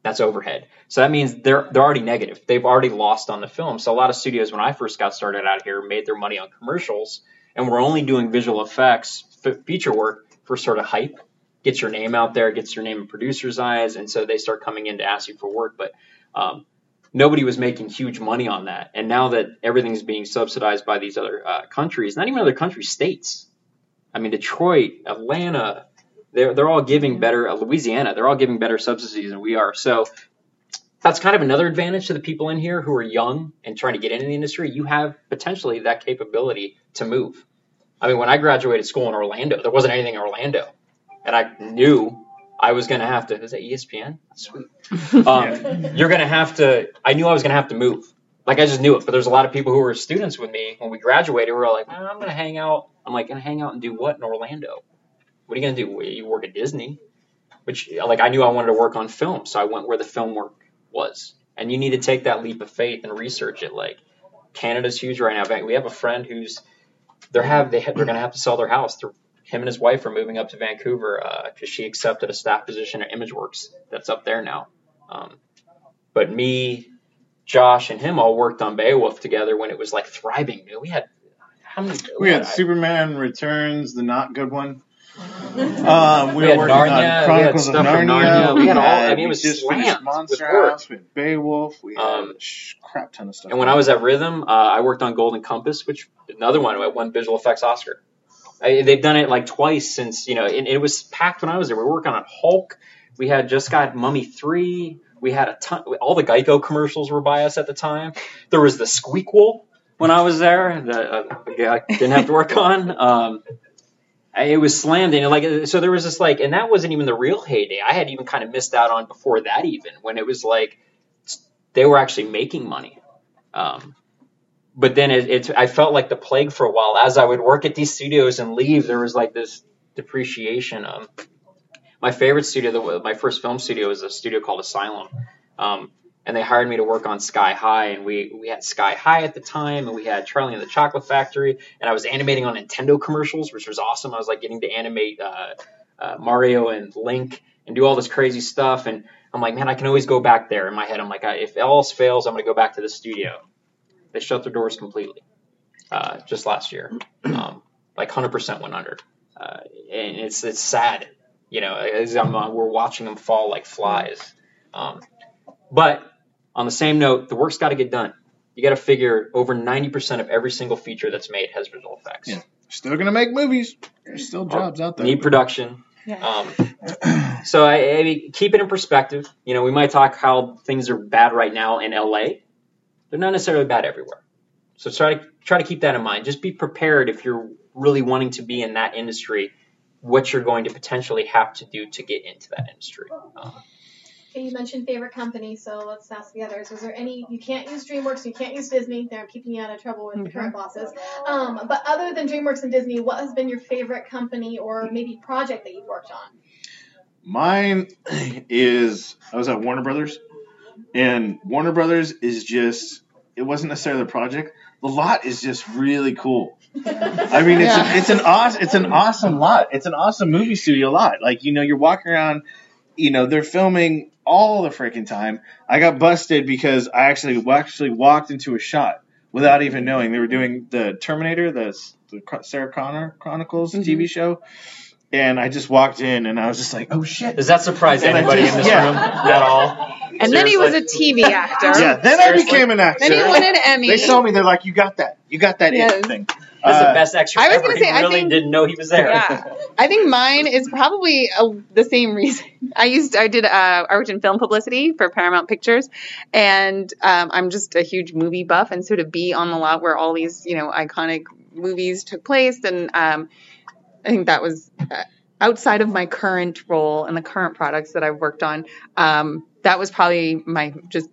That's overhead. So that means they're they're already negative. They've already lost on the film. So a lot of studios, when I first got started out here, made their money on commercials, and we're only doing visual effects, f- feature work for sort of hype, gets your name out there, gets your name in producers' eyes, and so they start coming in to ask you for work. But um, nobody was making huge money on that. And now that everything's being subsidized by these other uh, countries, not even other countries, states. I mean, Detroit, Atlanta, they're, they're all giving better, uh, Louisiana, they're all giving better subsidies than we are. So that's kind of another advantage to the people in here who are young and trying to get into the industry. You have potentially that capability to move. I mean, when I graduated school in Orlando, there wasn't anything in Orlando. And I knew I was going to have to, is that ESPN? Sweet. Um, You're going to have to, I knew I was going to have to move. Like I just knew it. But there's a lot of people who were students with me when we graduated. We were like, "Man, I'm going to hang out. I'm like, going to hang out and do what in Orlando? What are you going to do? You work at Disney? Which, like, I knew I wanted to work on film. So I went where the film work was. And you need to take that leap of faith and research it. Like, Canada's huge right now. We have a friend who's, they're have they they're going to have to sell their house. They're, him and his wife are moving up to Vancouver because she accepted a staff position at ImageWorks that's up there now. Um, but me, Josh, and him all worked on Beowulf together when it was like thriving. We had how many? we had I- Superman Returns, the not good one. Um, we, We were had working Narnia, we on had Chronicles of stuff from Narnia. Narnia, we had all- I had- mean, it was just slammed finished Monster. House, we had Beowulf, we had Um, a sh- crap ton of stuff. And when I was at Rhythm, uh, I worked on Golden Compass, which another one I won visual effects Oscar. I, they've done it like twice since you know, and it was packed when I was there. We were working on Hulk. We had just got Mummy three. We had a ton. All the Geico commercials were by us at the time. There was the Squeakquel when I was there that uh, I didn't have to work on. Um, it was slammed in like so there was this like and that wasn't even the real heyday i had even kind of missed out on before that even when it was like they were actually making money um, but then it, it i felt like the plague for a while as i would work at these studios and leave there was like this depreciation um, my favorite studio the, my first film studio was a studio called asylum um, and they hired me to work on Sky High, and we we had Sky High at the time, and we had Charlie and the Chocolate Factory, and I was animating on Nintendo commercials, which was awesome. I was like getting to animate uh, uh, Mario and Link and do all this crazy stuff, and I'm like, man, I can always go back there. In my head, I'm like, if else fails, I'm gonna go back to the studio. They shut their doors completely uh, just last year, um, like 100% went under, uh, and it's it's sad, you know, as I'm, uh, we're watching them fall like flies. Um, but on the same note, the work's got to get done. You got to figure over 90% of every single feature that's made has visual effects. Yeah. Still gonna make movies. There's still jobs out there. Need production. Yeah. Um, so I, I mean, keep it in perspective. You know, we might talk how things are bad right now in LA. They're not necessarily bad everywhere. So try to try to keep that in mind. Just be prepared if you're really wanting to be in that industry, what you're going to potentially have to do to get into that industry. Um, Okay, you mentioned favorite company, so let's ask the others. Was there any you can't use DreamWorks, you can't use Disney, they're keeping you out of trouble with the current bosses. Um, but other than DreamWorks and Disney, what has been your favorite company or maybe project that you've worked on? Mine is I was at Warner Brothers, and Warner Brothers is just it wasn't necessarily the project. The lot is just really cool. I mean, it's Yeah. a, it's an awesome it's an awesome lot. It's an awesome movie studio lot. Like you know, you're walking around. You know, they're filming all the freaking time. I got busted because I actually actually walked into a shot without even knowing they were doing the Terminator, the, the Sarah Connor Chronicles mm-hmm. TV show. And I just walked in and I was just like, oh shit. does that surprise And anybody just- in this yeah. room at all? And then he was a TV actor. Yeah, then I became an actor. Then he won an Emmy. They saw me. They're like, "You got that. You got that Yes. it thing." That's the Uh, best extra I was gonna He say, I really think- didn't know he was there. Yeah, I think mine is probably uh the same reason. I used, I did, uh, I worked in film publicity for Paramount Pictures, and um, I'm just a huge movie buff, and so to be on the lot where all these, you know, iconic movies took place, and um, I think that was uh, outside of my current role and the current products that I've worked on. Um, that was probably my just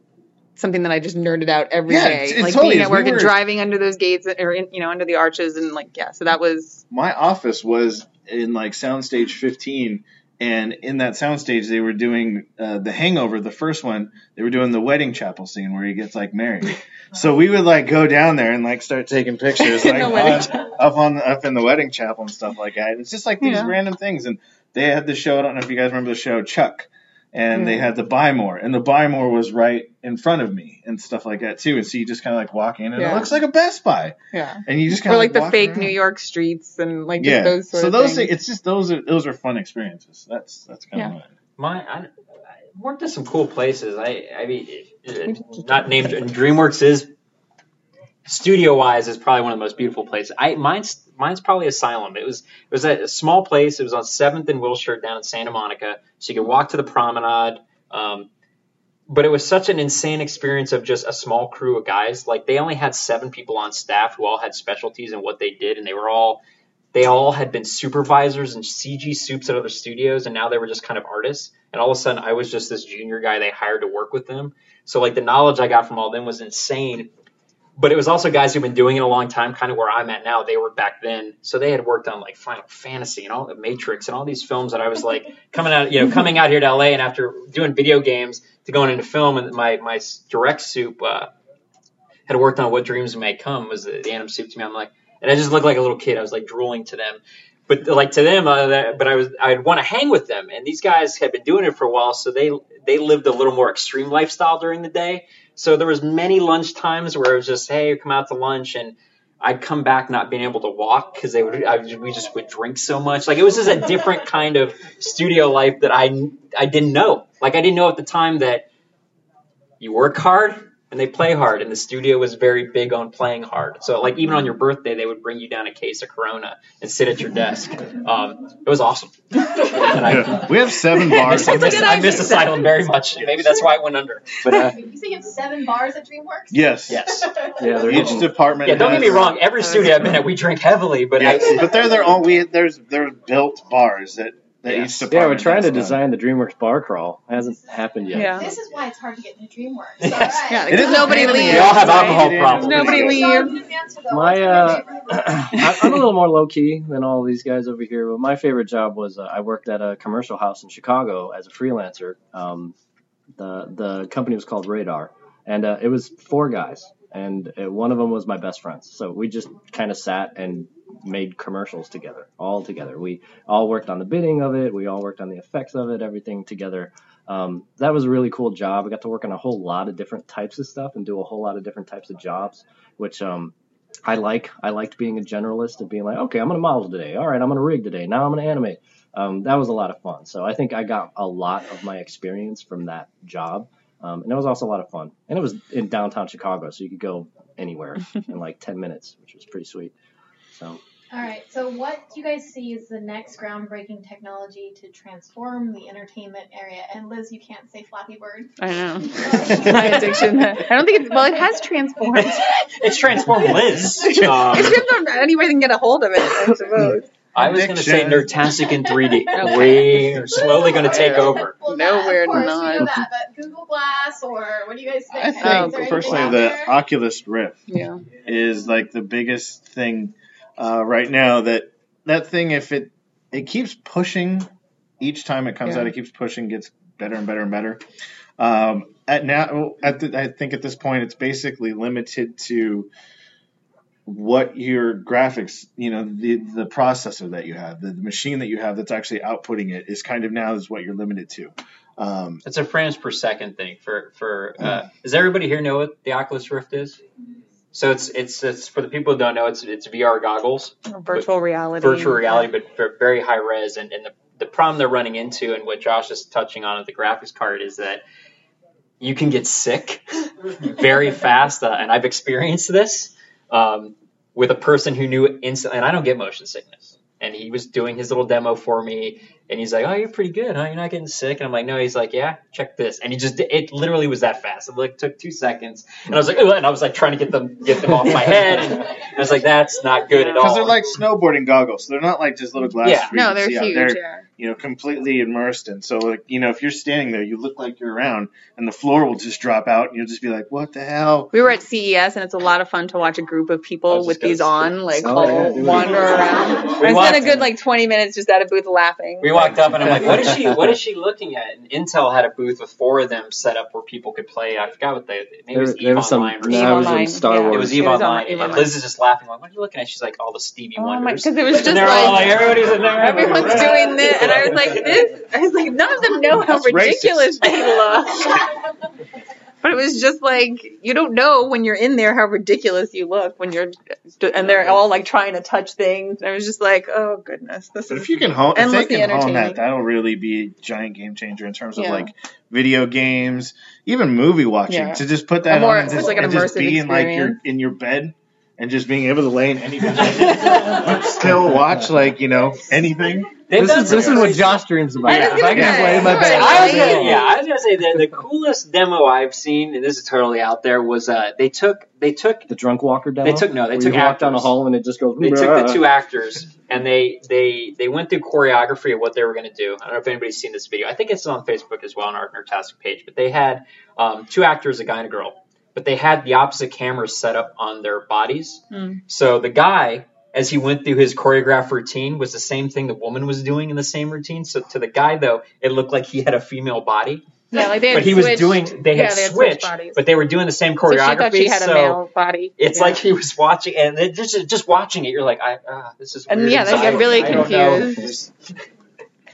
something that I just nerded out every Yeah, day, like totally being at work We and driving under those gates or in, you know under the arches and like yeah. So that was my office was in like soundstage 15 and in that soundstage they were doing uh, the hangover the first one they were doing the wedding chapel scene where he gets like married so we would like go down there and like start taking pictures like on- up on up in the wedding chapel and stuff like that and it's just like these Yeah. random things and they had the show i don't know if you guys remember the show chuck and they Mm. had the buy more and the buy more was right in front of me and stuff like that too and so you just kind of like walk in and it looks like a best buy yeah. and you just kind of like the fake around. New York streets and like just yeah. those sort so of those things. things, it's just those are those are fun experiences. That's that's kind Yeah. of mine. My, I, I worked at some cool places. I, I mean, not named DreamWorks is studio wise is probably one of the most beautiful places. I mine's mine's probably Asylum. It was it was a small place. It was on Seventh and Wilshire down in Santa Monica, so you could walk to the promenade. Um, but it was such an insane experience of just a small crew of guys. Like they only had seven people on staff who all had specialties in what they did, and they were all they all had been supervisors and CG soups at other studios, and now they were just kind of artists. And all of a sudden, I was just this junior guy they hired to work with them. So like the knowledge I got from all them was insane. But it was also guys who've been doing it a long time, kind of where I'm at now. They were back then, so they had worked on like Final Fantasy and all the Matrix and all these films that I was like coming out, you know, coming out here to LA and after doing video games to going into film. And my my direct soup uh, had worked on What Dreams May Come was the, the Anim soup to me. I'm like, and I just looked like a little kid. I was like drooling to them. But like to them, uh, but I was I'd want to hang with them, and these guys had been doing it for a while, so they they lived a little more extreme lifestyle during the day. So there was many lunch times where it was just, hey, come out to lunch, and I'd come back not being able to walk because they would I, we just would drink so much. Like it was just a different kind of studio life that I I didn't know. Like I didn't know at the time that you work hard and they play hard, and the studio was very big on playing hard. So like even on your birthday, they would bring you down a case of Corona and sit at your desk. Um, it was awesome. And I, Yeah. We have seven bars. I miss, I miss Asylum very much. Maybe that's why it went under. But uh, you say you have seven bars at DreamWorks? yes. yes, Yeah, they're Each department. yeah. Don't get me wrong. Every studio I've been at, we drink heavily, but Yes, I, but they're their own. We there's they're built bars that that Yeah. each department. Yeah, we're trying has to done. design the DreamWorks bar crawl. Hasn't happened yet. Yeah. This is why it's hard to get into DreamWorks. Yes. All right. Yeah, It is nobody pain in the leaves. we all have alcohol Right. problems. Nobody leaves. in advance for the- My, uh. I- I'm a little more low key than all these guys over here, but my favorite job was uh, I worked at a commercial house in Chicago as a freelancer. Um, The the company was called Radar, and uh, it was four guys, and uh, one of them was my best friend. So we just kind of sat and made commercials together, all together. We all worked on the bidding of it. We all worked on the effects of it, everything together. Um, that was a really cool job. I got to work on a whole lot of different types of stuff and do a whole lot of different types of jobs, which um, I like. I liked being a generalist and being like, okay, I'm gonna model today. All right, I'm gonna rig today. Now I'm gonna animate. Um, that was a lot of fun. So I think I got a lot of my experience from that job. Um, and it was also a lot of fun. And it was in downtown Chicago, so you could go anywhere in like 10 minutes, which was pretty sweet. So All right. So, what do you guys see is the next groundbreaking technology to transform the entertainment area? And Liz, you can't say Flappy Bird. I know. My addiction. I don't think it's, well, it has transformed. It's transformed Liz. Um, it's transformed anybody can get a hold of it, I suppose. I was going to say Addiction. Nerdtastic in 3D. Okay. We're slowly going to take over. Well, No, that, we're of course, not. We know that, but Google Glass or what do you guys think? I think there anything personally the? Oculus Rift Yeah. is like the biggest thing uh, right now. That that thing, if it it keeps pushing each time it comes Yeah. out, it keeps pushing, gets better and better and better. Um, at now, at the, I think at this point, it's basically limited to what your graphics, you know, the the processor that you have, the, the machine that you have that's actually outputting it is kind of now is what you're limited to. Um, It's a frames per second thing. For for uh, does everybody here know what the Oculus Rift is? So it's it's it's for the people who don't know. It's it's VR goggles, Virtual reality. virtual reality, but very high res. And, and the the problem they're running into, and what Josh is touching on at the graphics card, is that you can get sick very fast. Uh, and I've experienced this um, with a person who knew instantly. And I don't get motion sickness. And he was doing his little demo for me, and he's like, "Oh, you're pretty good, huh? You're not getting sick." And I'm like, "No." He's like, "Yeah, check this." And he just it literally was that fast. It like took two seconds, and I was like, "Ugh," and I was like trying to get them get them off my head, and I was like, "That's not good at all." Because they're like snowboarding goggles. So They're not like just little glasses. Yeah. No, they're huge. They're yeah. You know completely immersed in. So like you know if you're standing there, you look like you're around, and the floor will just drop out, and you'll just be like, "What the hell?" We were at CES, and it's a lot of fun to watch a group of people with these gonna on, like, Oh, all yeah, wander around. We I spent a good like 20 minutes just at a booth laughing. We walked up and I'm like, what is she? What is she looking at? And Intel had a booth with four of them set up where people could play. I forgot what they. Maybe it was there, there Eve was some. Online or no, something. it was in Star yeah. Wars. It was It was on Online, Eve and Online. Liz is just laughing. Like, what are you looking at? She's like, all the Stevie Oh my, Wonders. because it was just and they're all like, like everybody's in there. everyone's doing this, and I was like, this. I was like, none of them know how That's racist. ridiculous they look. But it was just like you don't know when you're in there how ridiculous you look when you're, and they're all like trying to touch things. And I was just like, oh goodness, this But is if you can hone, if they endlessly can hone that, that'll really be a giant game changer in terms of Yeah. like video games, even movie watching. Yeah. To just put that more- on and it's just, like an and just immersive be in like your experience. in your bed and just being able to lay in any position, but still watch like you know anything. They've This is this is what Josh dreams about. I was if I can gonna lay in my say, bed. I was gonna, yeah, I was gonna say the, the coolest demo I've seen, and this is totally out there, was uh, they took they took The drunk walker demo. They took- no, they took you walk down a hall and it just goes. they took the two actors and they they they went through choreography of what they were going to do. I don't know if anybody's seen this video. I think it's on Facebook as well on our Nerdtastic page. But they had um, two actors, a guy and a girl, but they had the opposite cameras set up on their bodies. Hmm. So the guy, as he went through his choreographed routine, was the same thing the woman was doing in the same routine. So to the guy though, it looked like he had a female body, yeah, like they had but he was switched- doing they had yeah, they had switched, bodies. but they were doing the same choreography. so she she had a so- male body. it's Yeah. like he was watching, and just just watching it, you're like, I, ah, this is And weird. yeah, they get really I confused.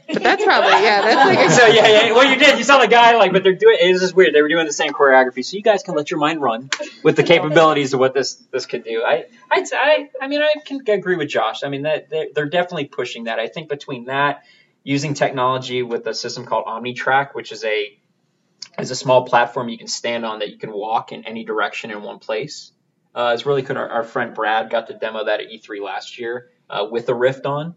But that's probably yeah, that's like a, So yeah, yeah, well, you did. You saw the guy like, but they're doing. It's just weird. They were doing the same choreography, so you guys can let your mind run with the capabilities of what this this could do. I, I'd I, I mean, I can agree with Josh. I mean, that they're, they're definitely pushing that. I think between that, using technology with a system called OmniTrack, which is a is a small platform you can stand on that you can walk in any direction in one place. Uh, it's really good. Our, our friend Brad got to demo that at E3 last year uh, with a Rift on.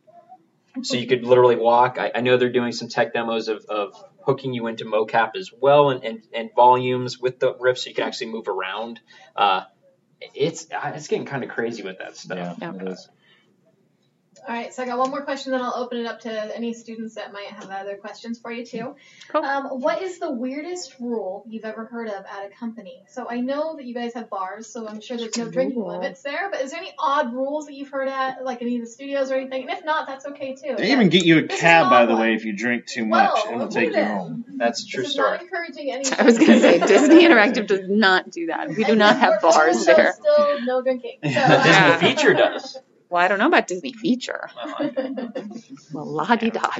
So you could literally walk. I, I know they're doing some tech demos of, of hooking you into mocap as well and, and, and volumes with the Rift so you can actually move around. Uh, it's uh, it's getting kind of crazy with that stuff. Yeah, Yeah. It is. All right, so I got one more question, then I'll open it up to any students that might have other questions for you too. Cool. Um, what is the weirdest rule you've ever heard of at a company? So I know that you guys have bars, so I'm sure there's no drinking limits there. But is there any odd rules that you've heard at like any of the studios or anything? And if not, that's okay too. They even get you a This cab, by the one. way, if you drink too much, Whoa, and they'll take you home. That's a true This is story. not encouraging any. I was gonna say Disney Interactive does not do that. We do And not have bars there. Still no drinking. So, The Yeah. Disney feature does. Well, I don't know about Disney feature. Well, Well, la di da.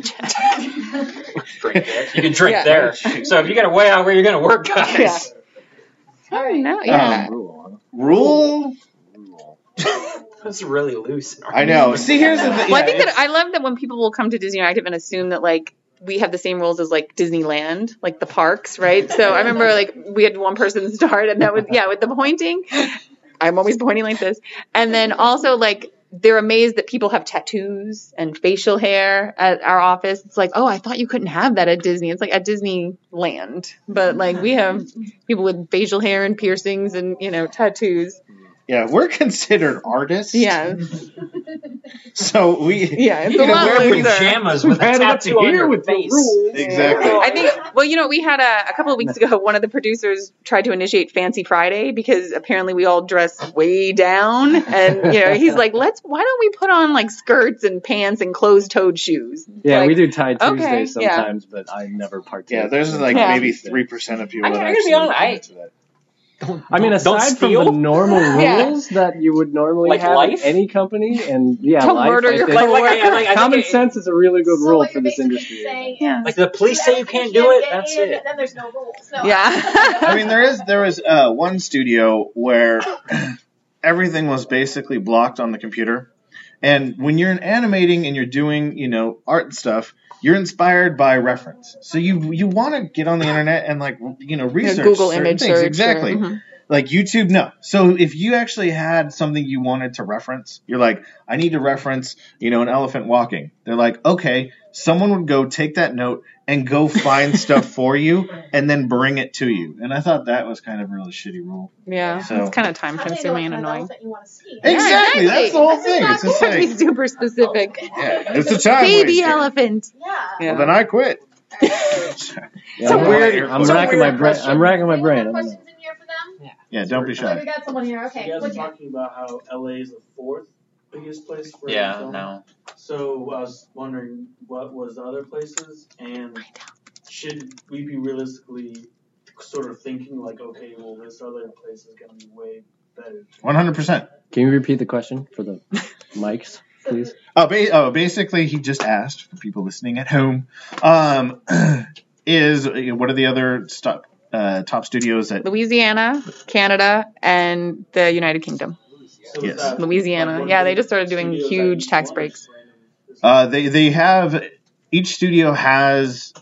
drink there. You can drink Yeah. there. So if you got to way out where you're going to work, guys. All right. No, yeah. Um, Rule, Rule? huh? Rule. That's really loose. I know. See, here's the thing. Well, I think that I love that when people will come to Disney Interactive and assume that like we have the same rules as like Disneyland, like the parks, right? So I remember like we had one person start and that was yeah with the pointing. I'm always pointing like this, and then also like they're amazed that people have tattoos and facial hair at our office. It's like, oh, I thought you couldn't have that at Disney. It's like at Disneyland, but like we have people with facial hair and piercings and you know tattoos. Yeah, we're considered artists. Yeah, So we. yeah, it's You a can lot wear looser. pajamas with a Ran it tattoo to on your with face. rules. Exactly. I think, well, you know, we had a, a couple of weeks ago, one of the producers tried to initiate Fancy Friday because apparently we all dress way down. And, you know, he's like, let's, why don't we put on like skirts and pants and closed toed shoes? Yeah, Like, we do Tie okay, Tuesday yeah. sometimes, but I never partake. Yeah, there's like Yeah. maybe three percent of people I- that I'm gonna actually be honest, get I- into that. I mean, Don't- don't aside from the normal Yeah. rules that you would normally Like have life? in any company, and yeah, Don't life, murder I your think Like, like, like, common it- sense is a really good So rule for this industry. saying Yeah. Like the police say you can't do it. That's in, it. Then there's no rules. No. Yeah. I mean, there is there was uh, one studio where everything was basically blocked on the computer, and when you're animating and you're doing you know art and stuff, you're inspired by reference. So you you want to get on the internet and like you know research Google certain image things. search. or- exactly. Mm-hmm. Like YouTube, no. So if you actually had something you wanted to reference, you're like, I need to reference, you know, an elephant walking. They're like, okay, someone would go take that note and go find stuff for you and then bring it to you. And I thought that was kind of a really shitty rule. Yeah. So- It's kind of time How do they know consuming and what kind of annoying. elephant you want to see? Yeah, Exactly. That's the whole This thing. It's just cool. Be super specific. Oh, yeah, it's a time Baby waster. elephant. Yeah. Yeah. Well, then I quit. Yeah, So I'm, weird- I'm so racking weird my brain. I'm racking my brain. Yeah, don't be Okay, shy. we got someone here. Okay. You guys what's were your- talking about how LA is the fourth biggest place for Yeah, film. no. So I was wondering what was the other places, and should we be realistically sort of thinking like, okay, well, this other place is going to be way better. 100%. Can you repeat the question for the mics, please? Oh, ba- oh, basically, he just asked for people listening at home. Um, is uh, what are the other stop, uh, top studios at Louisiana, Canada, and the United Kingdom. Yes. Louisiana. Yeah, they just started doing huge tax breaks. Uh, they they have each studio has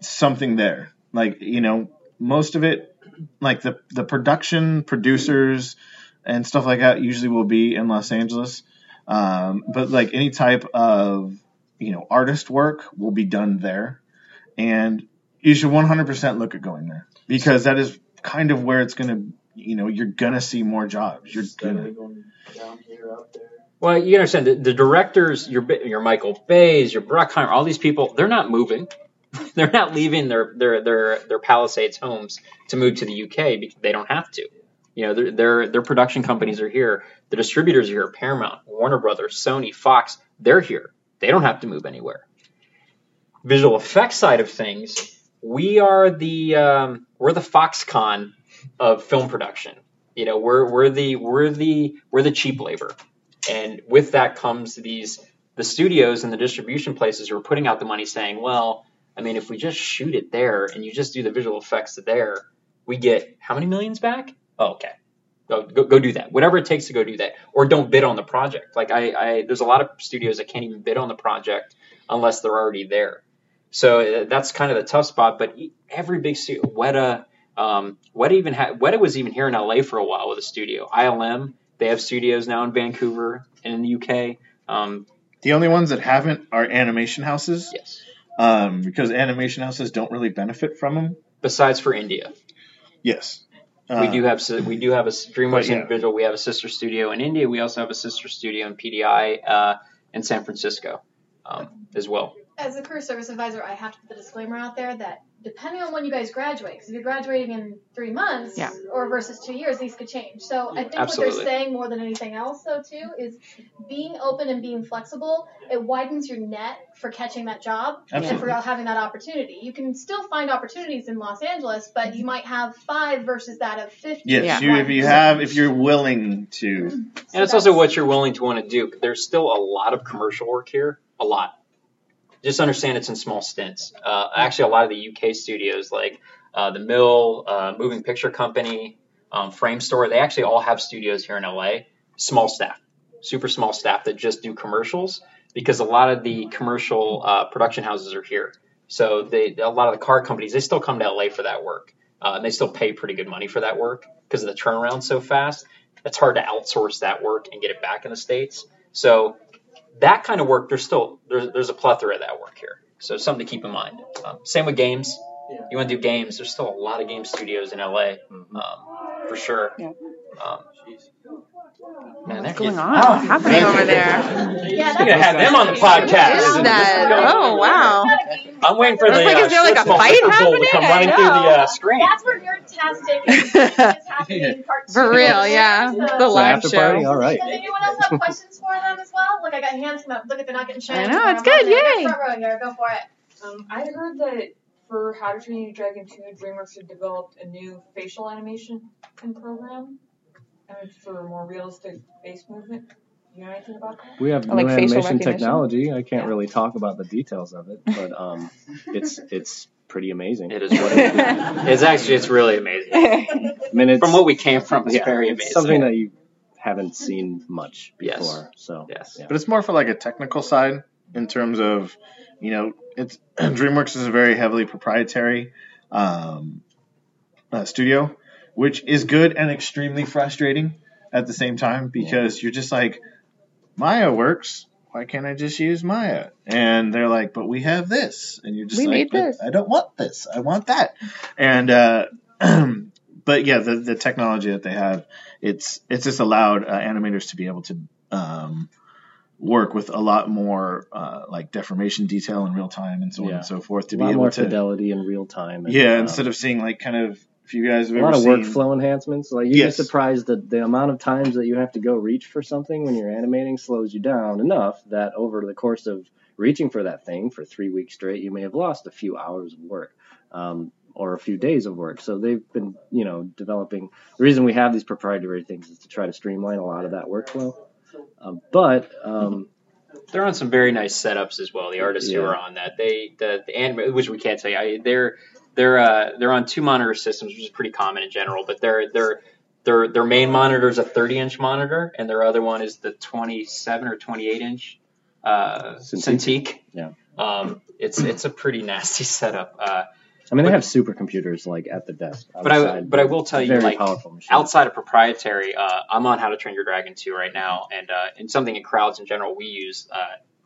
something there. Like you know, most of it, like the the production producers and stuff like that, usually will be in Los Angeles. Um, but like any type of you know artist work will be done there, and you should 100% look at going there because that is kind of where it's gonna you know you're gonna see more jobs. You're gonna going down here, up there. Well, you understand the, the directors, your Bi- your Michael Bays, your Bruckheimer, all these people, they're not moving. they're not leaving their their their their Palisades homes to move to the UK because they don't have to. You know, their their their production companies are here. The distributors are here. Paramount, Warner Brothers, Sony, Fox, they're here. They don't have to move anywhere. Visual effects side of things, we are the um, we're the Foxconn of film production. You know, we're we're the we're the we're the cheap labor. And with that comes these the studios and the distribution places who are putting out the money saying, well, I mean, if we just shoot it there and you just do the visual effects there, we get how many millions back? Oh, okay. Go, go, go do that. Whatever it takes to go do that. Or don't bid on the project. Like I, I there's a lot of studios that can't even bid on the project unless they're already there. So uh, that's kind of the tough spot. But every big studio, Weta, um, Weta even had Weta was even here in LA for a while with a studio. ILM, they have studios now in Vancouver and in the UK. Um, the only ones that haven't are animation houses. yes. um, because animation houses don't really benefit from them. Besides for India, Yes, we Uh, do have we do have a DreamWorks yeah. individual. We have a sister studio in India. We also have a sister studio in PDI. Uh, and San Francisco um, as well. As a career service advisor, I have to put the disclaimer out there that depending on when you guys graduate, because if you're graduating in three months Yeah. or versus two years, these could change. So I think what they're saying more than anything else, though, too, is being open and being flexible. It widens your net for catching that job and for having that opportunity. You can still find opportunities in Los Angeles, but you might have five versus that of fifty. Yes, Yeah. you if you have if you're willing to. So And it's also what you're willing to want to do. There's still a lot of commercial work here, a lot. Just understand it's in small stints. Uh, actually, a lot of the UK studios, like uh, the Mill, uh, Moving Picture Company, um, Framestore, they actually all have studios here in LA. Small staff, super small staff that just do commercials because a lot of the commercial uh, production houses are here. So they, a lot of the car companies, they still come to LA for that work, uh, and they still pay pretty good money for that work because of the turnaround so fast it's hard to outsource that work and get it back in the states. So that kind of work, there's still there's, there's a plethora of that work here. So something to keep in mind. Um, same with games. Yeah. You want to do games? There's still a lot of game studios in LA, Mm-hmm. um, for sure. Yeah. Um, man, What's going on? What's happening over there? Yeah, We're gonna have them on the podcast. is that? Oh wow. I'm waiting for I the like, uh, is there like a strip mall fight liquor bowl to come happening? running through the uh, screen. That's where Nerdtastic is, is happening in part two. For real, yeah. So- The So live after show. party, all right. Does anyone else have questions for them as well? Look, I got hands come up. Look at they're not getting shy. I know, it's good, yay. Front row here, go for it. Um, I heard that for How to Train Your Dragon 2, DreamWorks had developed a new facial animation program. And it's for more realistic face movement. You know anything about that? We have Like new facial animation technology. I can't Yeah. really talk about the details of it, but um, it's it's pretty amazing. It is what it is. It's actually it's really amazing. I mean, it's From what we came from, it's yeah, very it's amazing. something that you haven't seen much before. Yes. before. So Yes. yeah. But it's more for like a technical side in terms of, you know, it's DreamWorks is a very heavily proprietary um, uh, studio, which is good and extremely frustrating at the same time because you're just like, Maya works. Why can't I just use Maya? And they're like, but we have this, and you're just We like, made "But this." I don't want this. I want that. And uh, but yeah, the the technology that they have, it's it's just allowed uh, animators to be able to um, work with a lot more uh, like deformation detail in real time and so on and so forth to a be lot able more to fidelity in real time. and, yeah um, instead of seeing like kind of if you guys have a ever lot of seen workflow enhancements. Like you Yes. get surprised that the amount of times that you have to go reach for something when you're animating slows you down enough that over the course of reaching for that thing for three weeks straight, you may have lost a few hours of work. Um, or a few days of work. So they've been, you know, developing. The reason we have these proprietary things is to try to streamline a lot of that workflow. Um, but um, They're on some very nice setups as well. The artists who are on that, they the, the anime, which we can't say, I, they're they're uh, they're on two monitor systems, which is pretty common in general. But their their their their main monitor is a 30 inch monitor, and their other one is the 27 or 28 inch uh, Cintiq. Yeah. Um, it's it's a pretty nasty setup. Uh, I mean, they But- have supercomputers like at the desk. But I- but I will tell you, like, outside of proprietary, uh, I'm on How to Train Your Dragon 2 right now, and uh, and something in crowds in general we use. Uh,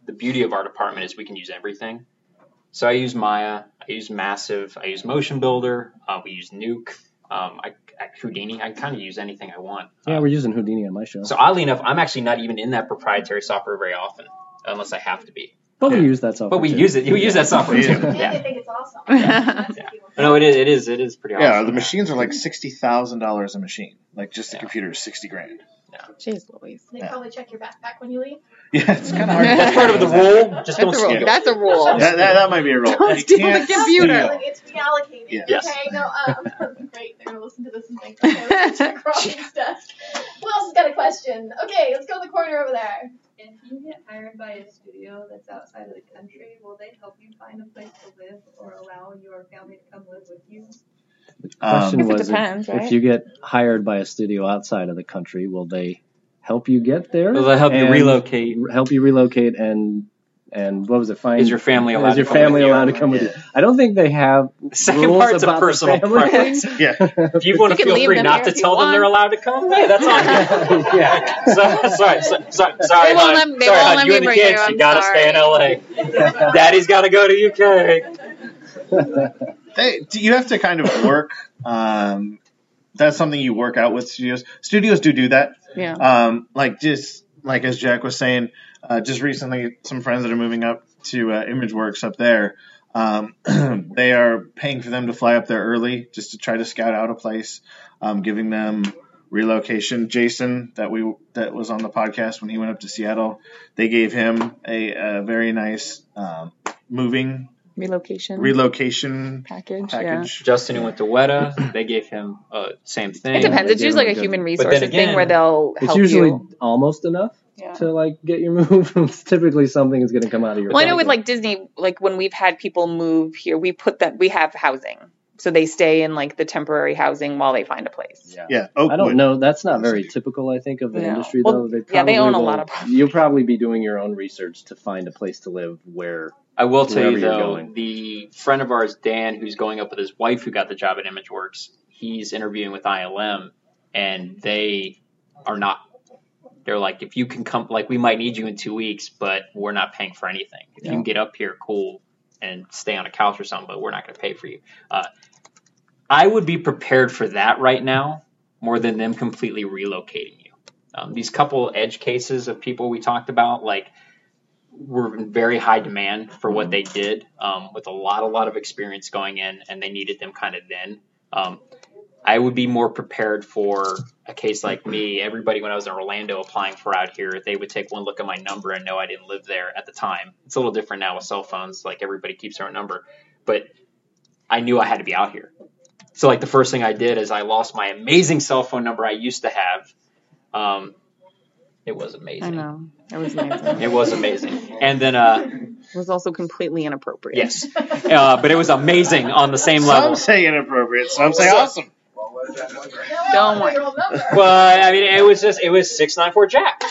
the beauty of our department is we can use everything. So I use Maya, I use Massive, I use MotionBuilder, uh, we use Nuke, um, I, I, Houdini. I kind of use anything I want. Yeah, Uh, we're using Houdini on my show. so oddly enough, I'm actually not even in that proprietary software very often, unless I have to be. but we use that software. But we too. use it. We use that software too. Yeah. And Yeah. they think it's awesome. That's the. No, it is. It is. It is pretty awesome. yeah the machines are like sixty thousand dollars a machine like just the Yeah. computer is sixty grand Jeez Louise. They Yeah. probably check your backpack when you leave. yeah it's kind of hard That's part of the rule. Just That's don't a rule. steal. That's a rule. that, that, that might be a rule. Don't You steal the computer. steal. It's reallocated. Yeah. Yes. Okay, no, um, great. They're gonna listen to this and think, okay, check Robin's desk. Who else has got a question? Okay, let's go to the corner over there. If you get hired by a studio that's outside of the country, will they help you find a place to live or allow your family to come live with you? The question Guess was, if- depends, if, right? you get hired by a studio outside of the country, will they help you get there? Will They'll help you relocate. Help you relocate and and what was it? Find Is your family allowed is your to come family with you? allowed to come with you? I don't think they have. The second rules part's about the personal family preference. yeah If you want You to feel free not to if you tell them they're allowed to come, hey, that's on you. yeah. So, sorry, so, so, sorry, They hon. let- they sorry, hon. you and the bring you, you gotta stay in LA. Daddy's got to go to UK. They, you have to kind of work um, that's something you work out with studios studios do do that Yeah. um, like just like as Jack was saying, uh, just recently, some friends that are moving up to uh, ImageWorks up there, um, they are paying for them to fly up there early just to try to scout out a place, um, giving them relocation. Jason, that we that was on the podcast when he went up to Seattle, they gave him a, a very nice um, moving Relocation relocation package. package. Justin who went to Weta, they gave him uh, same thing. It depends. they It's gave usually like a a human good- But then resources thing where they'll help you. It's usually you. almost enough Yeah. to like get your move. it's typically something is going to come out of your. Well, I know with like Disney, like when we've had people move here, we put that we have housing, so they stay in like the temporary housing while they find a place. Yeah. Yeah, I don't know. That's not very typical. I think of the No. industry Well, though. They yeah, they probably own a lot of property. You'll probably be doing your own research to find a place to live where. I will tell you though, the friend of ours, Dan, who's going up with his wife, who got the job at ImageWorks, he's interviewing with ILM, and they are not. They're like, if you can come, like we might need you in two weeks, but we're not paying for anything. If you can get up here, cool, and stay on a couch or something, but we're not going to pay for you. Uh, I would be prepared for that right now more than them completely relocating you. Um, these couple edge cases of people we talked about, like were in very high demand for what they did, um, with a lot, a lot of experience going in, and they needed them kind of then. Um, I would be more prepared for a case like me. Everybody, when I was in Orlando applying for out here, they would take one look at my number and know I didn't live there at the time. It's a little different now with cell phones; like everybody keeps their own number, but I knew I had to be out here. So, like the first thing I did is I lost my amazing cell phone number I used to have. Um, it was amazing. I know it was amazing. It was amazing. And then, uh, It was also completely inappropriate. yes, uh, but it was amazing on the same level. Some say inappropriate, some say awesome. Don't worry. Well, I mean, it was just it was six nine four Jack.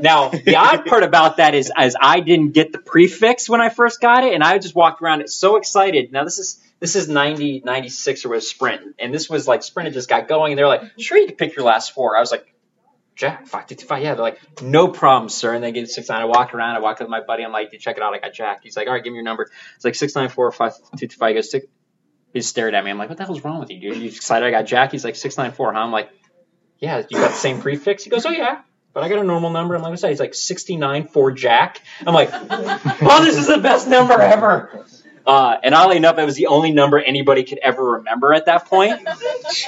Now, the odd part about that is, as I didn't get the prefix when I first got it, and I just walked around it so excited. Now this is this is 90, 96 or was Sprint, and this was like Sprint had just got going, and they're like, sure, you can pick your last four. I was like. Jack, five fifty five. Yeah, they're like, no problem, sir. And they get six nine. I walk around. I walk with my buddy. I'm like, you check it out. I got Jack. He's like, all right, give me your number. It's like six nine four five two two five. He goes six. He just stared at me. I'm like, what the hell's wrong with you, dude? You excited? I got Jack. He's like six nine four. Huh? I'm like, yeah. You got the same prefix? He goes, oh yeah. But I got a normal number. I'm like, what's that? He's like sixty nine for Jack. I'm like, oh, this is the best number ever. Uh, and oddly enough, it was the only number anybody could ever remember at that point.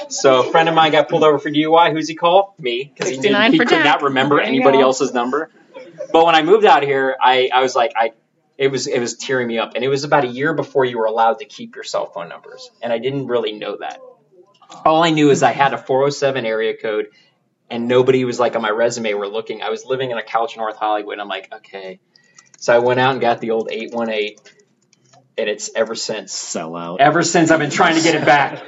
So a friend of mine got pulled over for DUI. Who's he call? Me, because he, didn't- he could Jack. not remember anybody go. else's number. But when I moved out here, I, I was like, I it was it was tearing me up, and it was about a year before you were allowed to keep your cell phone numbers, and I didn't really know that. All I knew is I had a 407 area code, and nobody was like on my resume were looking. I was living in a couch in North Hollywood. I'm like, okay. So I went out and got the old 818, and it's ever since. Sell out. Ever since I've been trying to get it back.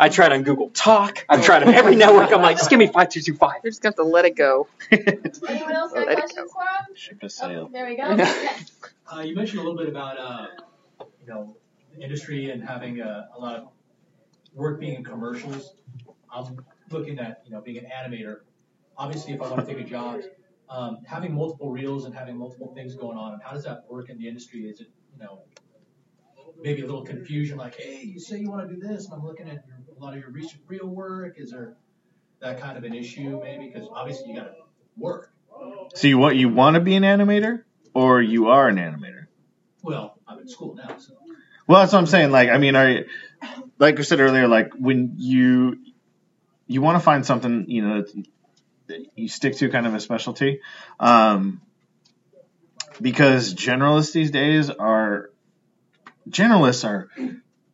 I tried on Google Talk. I've tried on every network. I'm like, just give me 5225. You're just gonna have to let it go. Anyone else got Let it questions for him? Ship a sale. There we go. Uh, you mentioned a little bit about, uh, you know, industry and having a, a lot of work being in commercials. I'm looking at, you know, being an animator. Obviously, if I want to take a job, um, having multiple reels and having multiple things going on, and how does that work in the industry? Is it, you know, maybe a little confusion, like, hey, you say you want to do this, and I'm looking at your, a lot of your recent real work. Is there that kind of an issue, maybe? Because obviously you got to work. So you want you want to be an animator, or you are an animator? Well, I'm in school now, so. Well, that's what I'm saying. Like, I mean, are you, like I said earlier, like when you you want to find something, you know, that- that you stick to kind of a specialty, um, because generalists these days are generalists are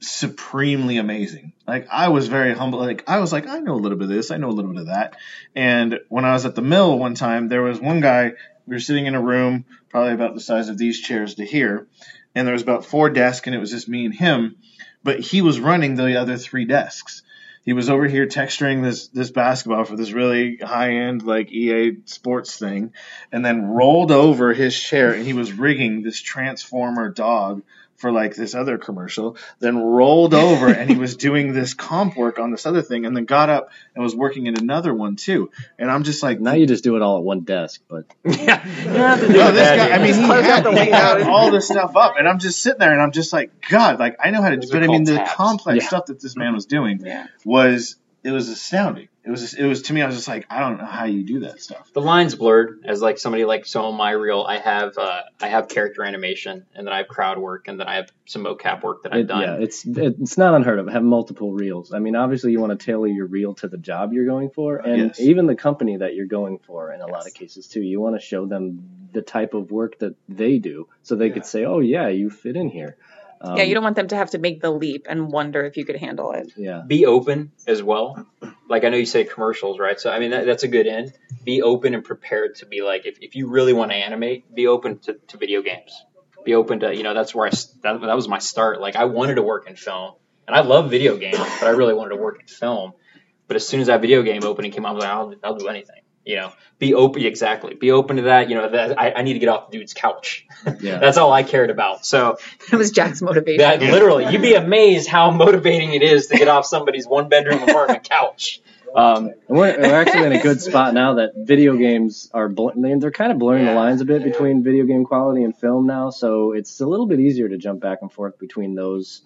supremely amazing. Like I was very humble. Like I was like, I know a little bit of this, I know a little bit of that. And when I was at the mill one time, there was one guy. We were sitting in a room, probably about the size of these chairs to here, and there was about four desks, and it was just me and him. But he was running the other three desks. He was over here texturing this this basketball for this really high end like EA sports thing, and then rolled over his chair and he was rigging this transformer dog for like this other commercial. Then rolled over and he was doing this comp work on this other thing, and then got up and was working in another one too. And I'm just like, Now you just do it all at one desk, but Yeah, you don't have to do no, this that guy. I mean, he had, the he had all this stuff up, and I'm just sitting there, and I'm just like, God, like I know how to do, Those but I mean, the tabs. complex Yeah. stuff that this man was doing Yeah. was it was astounding. It It was just, it was to me. I was just like, I don't know how you do that stuff. The lines blurred as like somebody like so on my reel. I have uh, I have character animation, and then I have crowd work, and then I have some mocap work that I've It- done. yeah, it's it's not unheard of. Have multiple reels. I mean, obviously, you want to tailor your reel to the job you're going for, and Yes. even the company that you're going for. In a lot of cases, too, you want to show them the type of work that they do, so they could say, "Oh, yeah, you fit in here." Um, yeah, you don't want them to have to make the leap and wonder if you could handle it. Yeah. Be open as well. Like I know you say commercials, right? So I mean that, that's a good end. Be open and prepared to be like if, if you really want to animate, be open to, to video games. Be open to you know that's where I s- that, that was my start. Like I wanted to work in film, and I love video games, but I really wanted to work in film. But as soon as that video game opening came out, I was like, I'll, I'll do anything. You know, be open. Exactly. Be open to that. You know, that I, I need to get off the dude's couch. Yeah. That's all I cared about. So That was Jack's motivation. that literally, you'd be amazed how motivating it is to get off somebody's one bedroom apartment couch. Um, we're, we're actually in a good spot now that video games are bl- they're they're kind of blurring the lines a bit between video game quality and film now, so it's a little bit easier to jump back and forth between those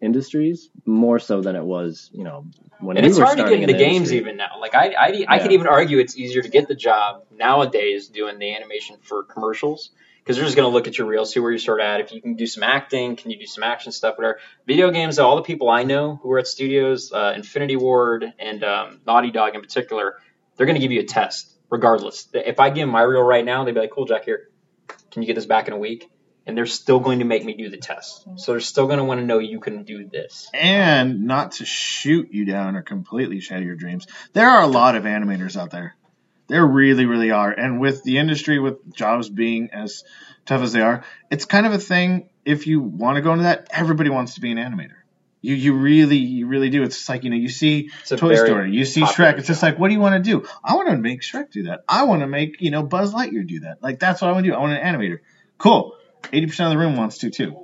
industries more so than it was, you know, when and we it's were hard to get into in the games industry. even now. Like I, I, I could even argue it's easier to get the job nowadays doing the animation for commercials because they're just going to look at your reel, see where you start at. If you can do some acting, can you do some action stuff, whatever. Video games, all the people I know who are at studios, uh, Infinity Ward and um, Naughty Dog in particular, they're going to give you a test regardless. If I give them my reel right now, they'd be like, "Cool, Jack, here, can you get this back in a week?" And they're still going to make me do the test. Mm-hmm. So they're still going to want to know you can do this. And not to shoot you down or completely shatter your dreams, there are a lot of animators out there. There really, really are. And with the industry, with jobs being as tough as they are, it's kind of a thing. If you want to go into that, everybody wants to be an animator. You, you really, you really do. It's just like you know, you see It's a Toy Story, you see Shrek. It's just like, what do you want to do? I want to make Shrek do that. I want to make you know Buzz Lightyear do that. Like that's what I want to do. I want an animator. Cool. Eighty percent of the room wants to too.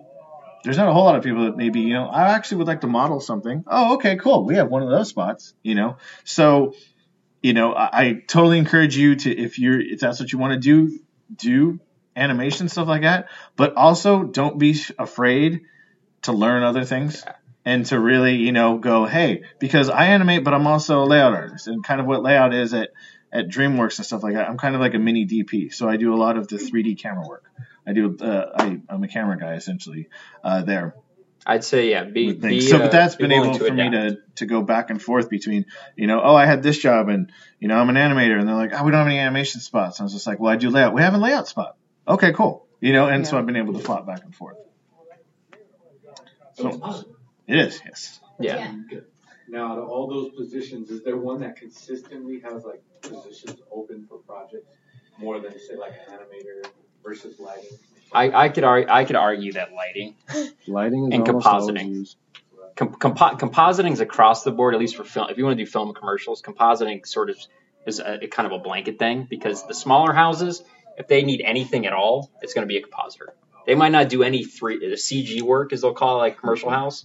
There's not a whole lot of people that maybe you know. I actually would like to model something. Oh, okay, cool. We have one of those spots. You know, so you know, I, I totally encourage you to if you're if that's what you want to do, do animation stuff like that. But also, don't be afraid to learn other things and to really you know go hey because I animate, but I'm also a layout artist and kind of what layout is at at DreamWorks and stuff like that. I'm kind of like a mini DP, so I do a lot of the 3D camera work. I do. Uh, I, I'm a camera guy essentially uh, there. I'd say yeah. Be, be so, uh, but that's be been able to for me to to go back and forth between, you know, oh, I had this job and you know I'm an animator, and they're like, oh, we don't have any animation spots. And I was just like, well, I do layout. We have a layout spot. Okay, cool. You know, and so I've been able to flop back and forth. So it's it is, yes. Yeah. Good. Now, out of all those positions, is there one that consistently has like positions open for projects more than say like an animator versus lighting? I, I could argue, I could argue that lighting, Lighting And compositing. com, compo- compositing is across the board, at least for film. If you want to do film commercials, compositing sort of is a, a kind of a blanket thing because the smaller houses, if they need anything at all, it's going to be a compositor. They might not do any three the CG work, as they'll call it, like commercial house,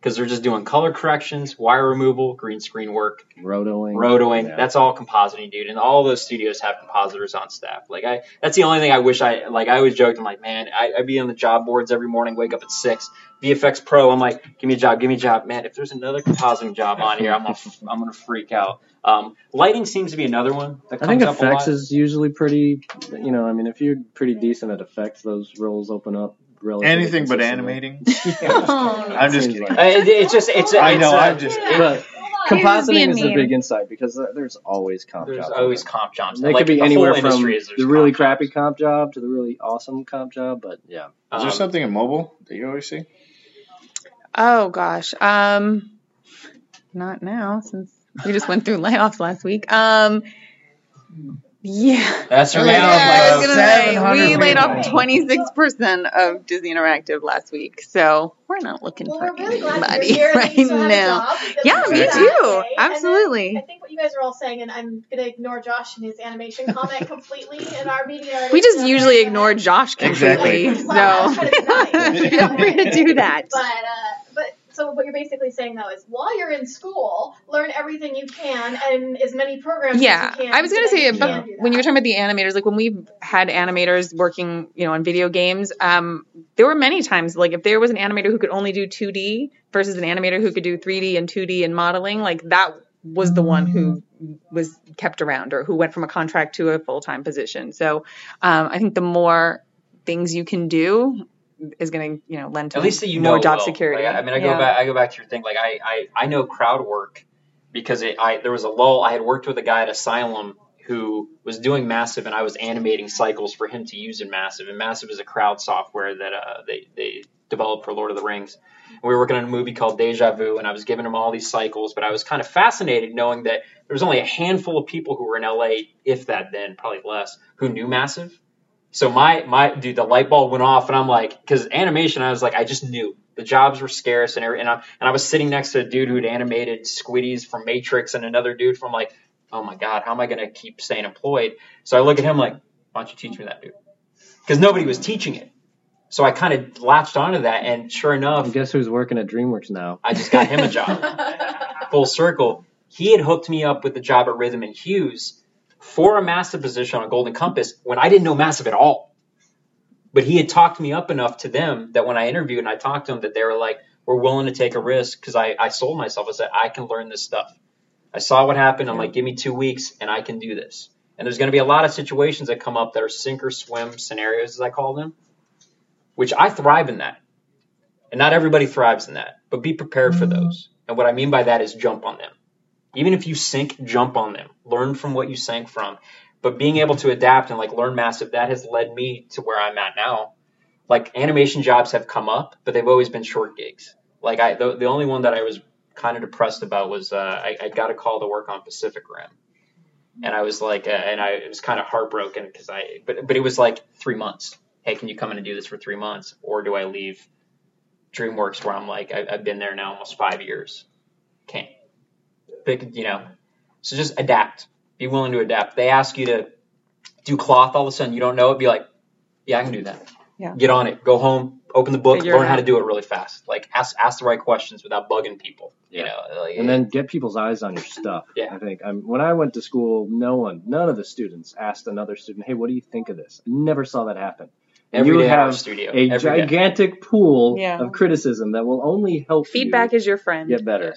because they're just doing color corrections, wire removal, green screen work, Rotoing. rotoing. Yeah. That's all compositing, dude. And all those studios have compositors on staff. Like I, that's the only thing I wish I like. I always joked, I'm like, man, I, I'd be on the job boards every morning, wake up at six, VFX Pro. I'm like, give me a job, give me a job, man. If there's another compositing job on here, I'm gonna, I'm gonna freak out. Um, lighting seems to be another one that I comes think up a effects is usually pretty. You know, I mean, if you're pretty decent at effects, those roles open up Anything but animating. Oh, I'm just kidding. like- Uh, it, it's just, it's, I it's, know. uh, I'm just. But being compositing is a mean. big insight because there's always comp there's jobs. always comp jobs. They like, could be the anywhere from is the really comp crappy jobs. comp job to the really awesome comp job. But yeah, Is there Um, something in mobile that you always see? Oh gosh. Um not now since we just went through layoffs last week. Um yeah. That's They right. laid Yeah, I was like gonna say 700 we laid off twenty six percent of Disney Interactive last week, so we're not looking Well, for we're really anybody you're here right that you still have a now. Yeah, me too. okay? And then Absolutely. I think what you guys are all saying, and I'm gonna ignore Josh and his animation comment completely in our meeting. and our We just usually today. ignore Josh completely, Well, I was trying to so feel free to do that. But uh, but so what you're basically saying though is while you're in school, learn everything you can and as many programs Yeah, as you can. I was gonna so say about when you were talking about the animators, like when we've had animators working, you know, on video games, um, there were many times like if there was an animator who could only do 2D versus an animator who could do 3D and 2D and modeling, like that was the one who was kept around or who went from a contract to a full time position. So um, I think the more things you can do is going to you know lend to At least that you more know job well. security. Like, I mean, I go Yeah. back. I go back to your thing. Like I, I, I know crowd work because it, I there was a lull. I had worked with a guy at Asylum who was doing Massive, and I was animating cycles for him to use in Massive. And Massive is a crowd software that uh, they they developed for Lord of the Rings. And we were working on a movie called Deja Vu, and I was giving him all these cycles. But I was kind of fascinated knowing that there was only a handful of people who were in LA, if that then, probably less, who knew Massive. So my my dude, the light bulb went off, and I'm like, because animation, I was like, I just knew the jobs were scarce, and every, and I and I was sitting next to a dude who'd animated Squiddies from Matrix, and another dude from like, oh my god, how am I gonna keep staying employed? So I look at him like, why don't you teach me that, dude? Because nobody was teaching it. So I kind of latched onto that, and sure enough, And guess who's working at DreamWorks now? I just got him a job. Full circle. He had hooked me up with the job at Rhythm and Hues for a massive position on Golden Compass when I didn't know massive at all. But he had talked me up enough to them that when I interviewed and I talked to them, that they were like, "We're willing to take a risk," because I, I sold myself. I said, "I can learn this stuff." I saw what happened. I'm like, "Give me two weeks and I can do this." And there's going to be a lot of situations that come up that are sink or swim scenarios, as I call them, which I thrive in that. And not everybody thrives in that, but be prepared for mm-hmm. those. And what I mean by that is jump on them. Even if you sink, jump on them. Learn from what you sank from. But being able to adapt and like learn massive, that has led me to where I'm at now. Like animation jobs have come up, but they've always been short gigs. Like I, the, the only one that I was kind of depressed about was uh, I, I got a call to work on Pacific Rim, and I was like, uh, and I it was kind of heartbroken because I, but but it was like three months. Hey, can you come in and do this for three months, or do I leave DreamWorks where I'm like I, I've been there now almost five years? Can't. Big, you know. So just adapt. Be willing to adapt. They ask you to do cloth all of a sudden you don't know it. Be like, yeah, I can do that. Yeah. Get on it. Go home. Open the book. Figure it learn how to do it really fast. Like ask ask the right questions without bugging people. You know. Like, and then get people's eyes on your stuff. Yeah. I think um, when I went to school, no one, none of the students asked another student, "Hey, what do you think of this?" I never saw that happen. And Every you day have studio. a Every day. gigantic pool Yeah. of criticism that will only help Feedback you is your friend. get better.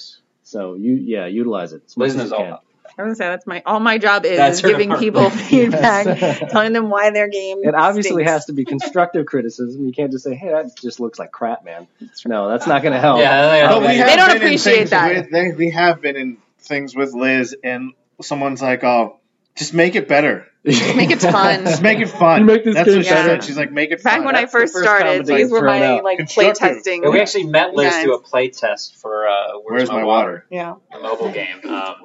So you, yeah, utilize it as much Liz as you all can. I was gonna say that's my all my job is, is her giving people department. feedback, telling them why their game. It obviously stinks. has to be constructive criticism. You can't just say, "Hey, that just looks like crap, man." No, that's not going to help. Yeah, But They don't appreciate that. With, they, we have been in things with Liz, and someone's like, "Oh, just make it better. Make it fun. Just make it fun." Make this That's what she better. said. She's like, "Make it fun. Back fun." when I That's the first started, comment these were my out. like play Constructive. testing. Yeah, we actually met Liz guys. do a play test for uh, Where's, Where's my water? Yeah. a mobile game, um,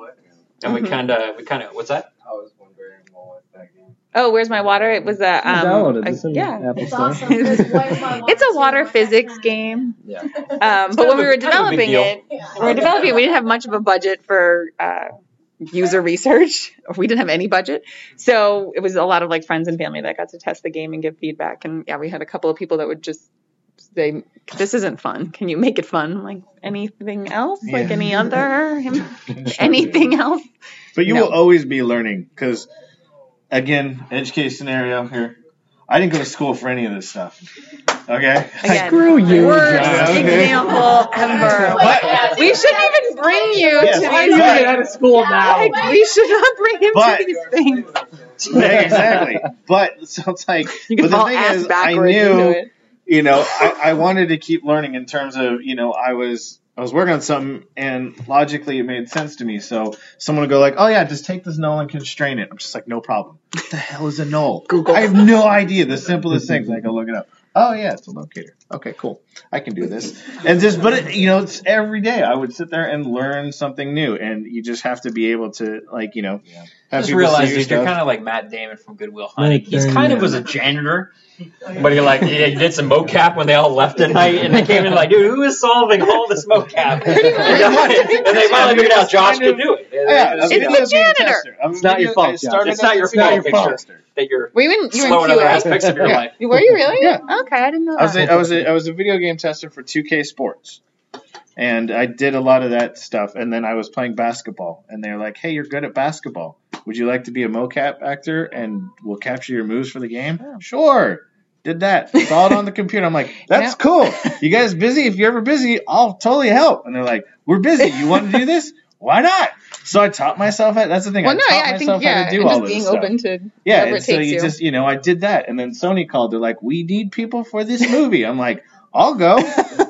and we Mhm. kind of we kind of what's that? I was wondering what that game. Oh, where's my water? It was a um, downloaded a- yeah. It's awesome. Because where's my It's a water water physics game. Yeah. Um, but when we were kind of a big developing it, when we were developing it, we didn't have much of a budget for uh, user research. We didn't have any budget, so it was a lot of like friends and family that got to test the game and give feedback. And yeah, we had a couple of people that would just say, "This isn't fun. Can you make it fun?" Like anything else, like any other, anything else. But you No. will always be learning because, again, edge case scenario here. I didn't go to school for any of this stuff. Okay. Again, Screw you, worst John. example ever. But- we shouldn't even bring you Yes, to why these you things. out of school now? Like, we should not bring him But- to these things. Yeah, exactly. But so it's like, You but can the thing is, I backwards into knew, it. you know, I, I wanted to keep learning in terms of, you know, I was I was working on something and logically it made sense to me. So someone would go like, "Oh yeah, just take this null and constrain it." I'm just like, "No problem." What the hell is a null? Google. I have no idea. The simplest things. I go look it up. Oh yeah, it's a locator. Okay, cool. I can do this. And just, but it, you know, it's every day. I would sit there and learn something new, and you just have to be able to, like, you know, have just people realized, your you're stuff. kind of like Matt Damon from Good Will Hunting. Like, He's kind you of was a janitor, but he like he did some mocap when they all left at night, and they came in like, dude, who is solving all this mocap? and they finally figured out Josh could do it. Yeah, It's the janitor. tester. I'm It's not your fault, I Josh. started It's not your fault, game picture. tester. That you're Were you in, you were slow in in other aspects of your Yeah. life. Were you really? Yeah. Okay, I didn't know I was that. a, I was a, I was a video game tester for 2K Sports, and I did a lot of that stuff. And then I was playing basketball, and they're like, "Hey, you're good at basketball. Would you like to be a mocap actor and we'll capture your moves for the game?" Sure. Did that. Saw it on the computer. I'm like, that's Yeah. cool. You guys busy? If you're ever busy, I'll totally help. And they're like, we're busy. You want to do this? Why not? So I taught myself it. That's the thing. Well, I no, taught yeah, I myself think yeah, how to do all just this being stuff. open to Yeah, whatever and it so takes you you. just you know I did that, and then Sony called. They're like, "We need people for this movie." I'm like, "I'll go.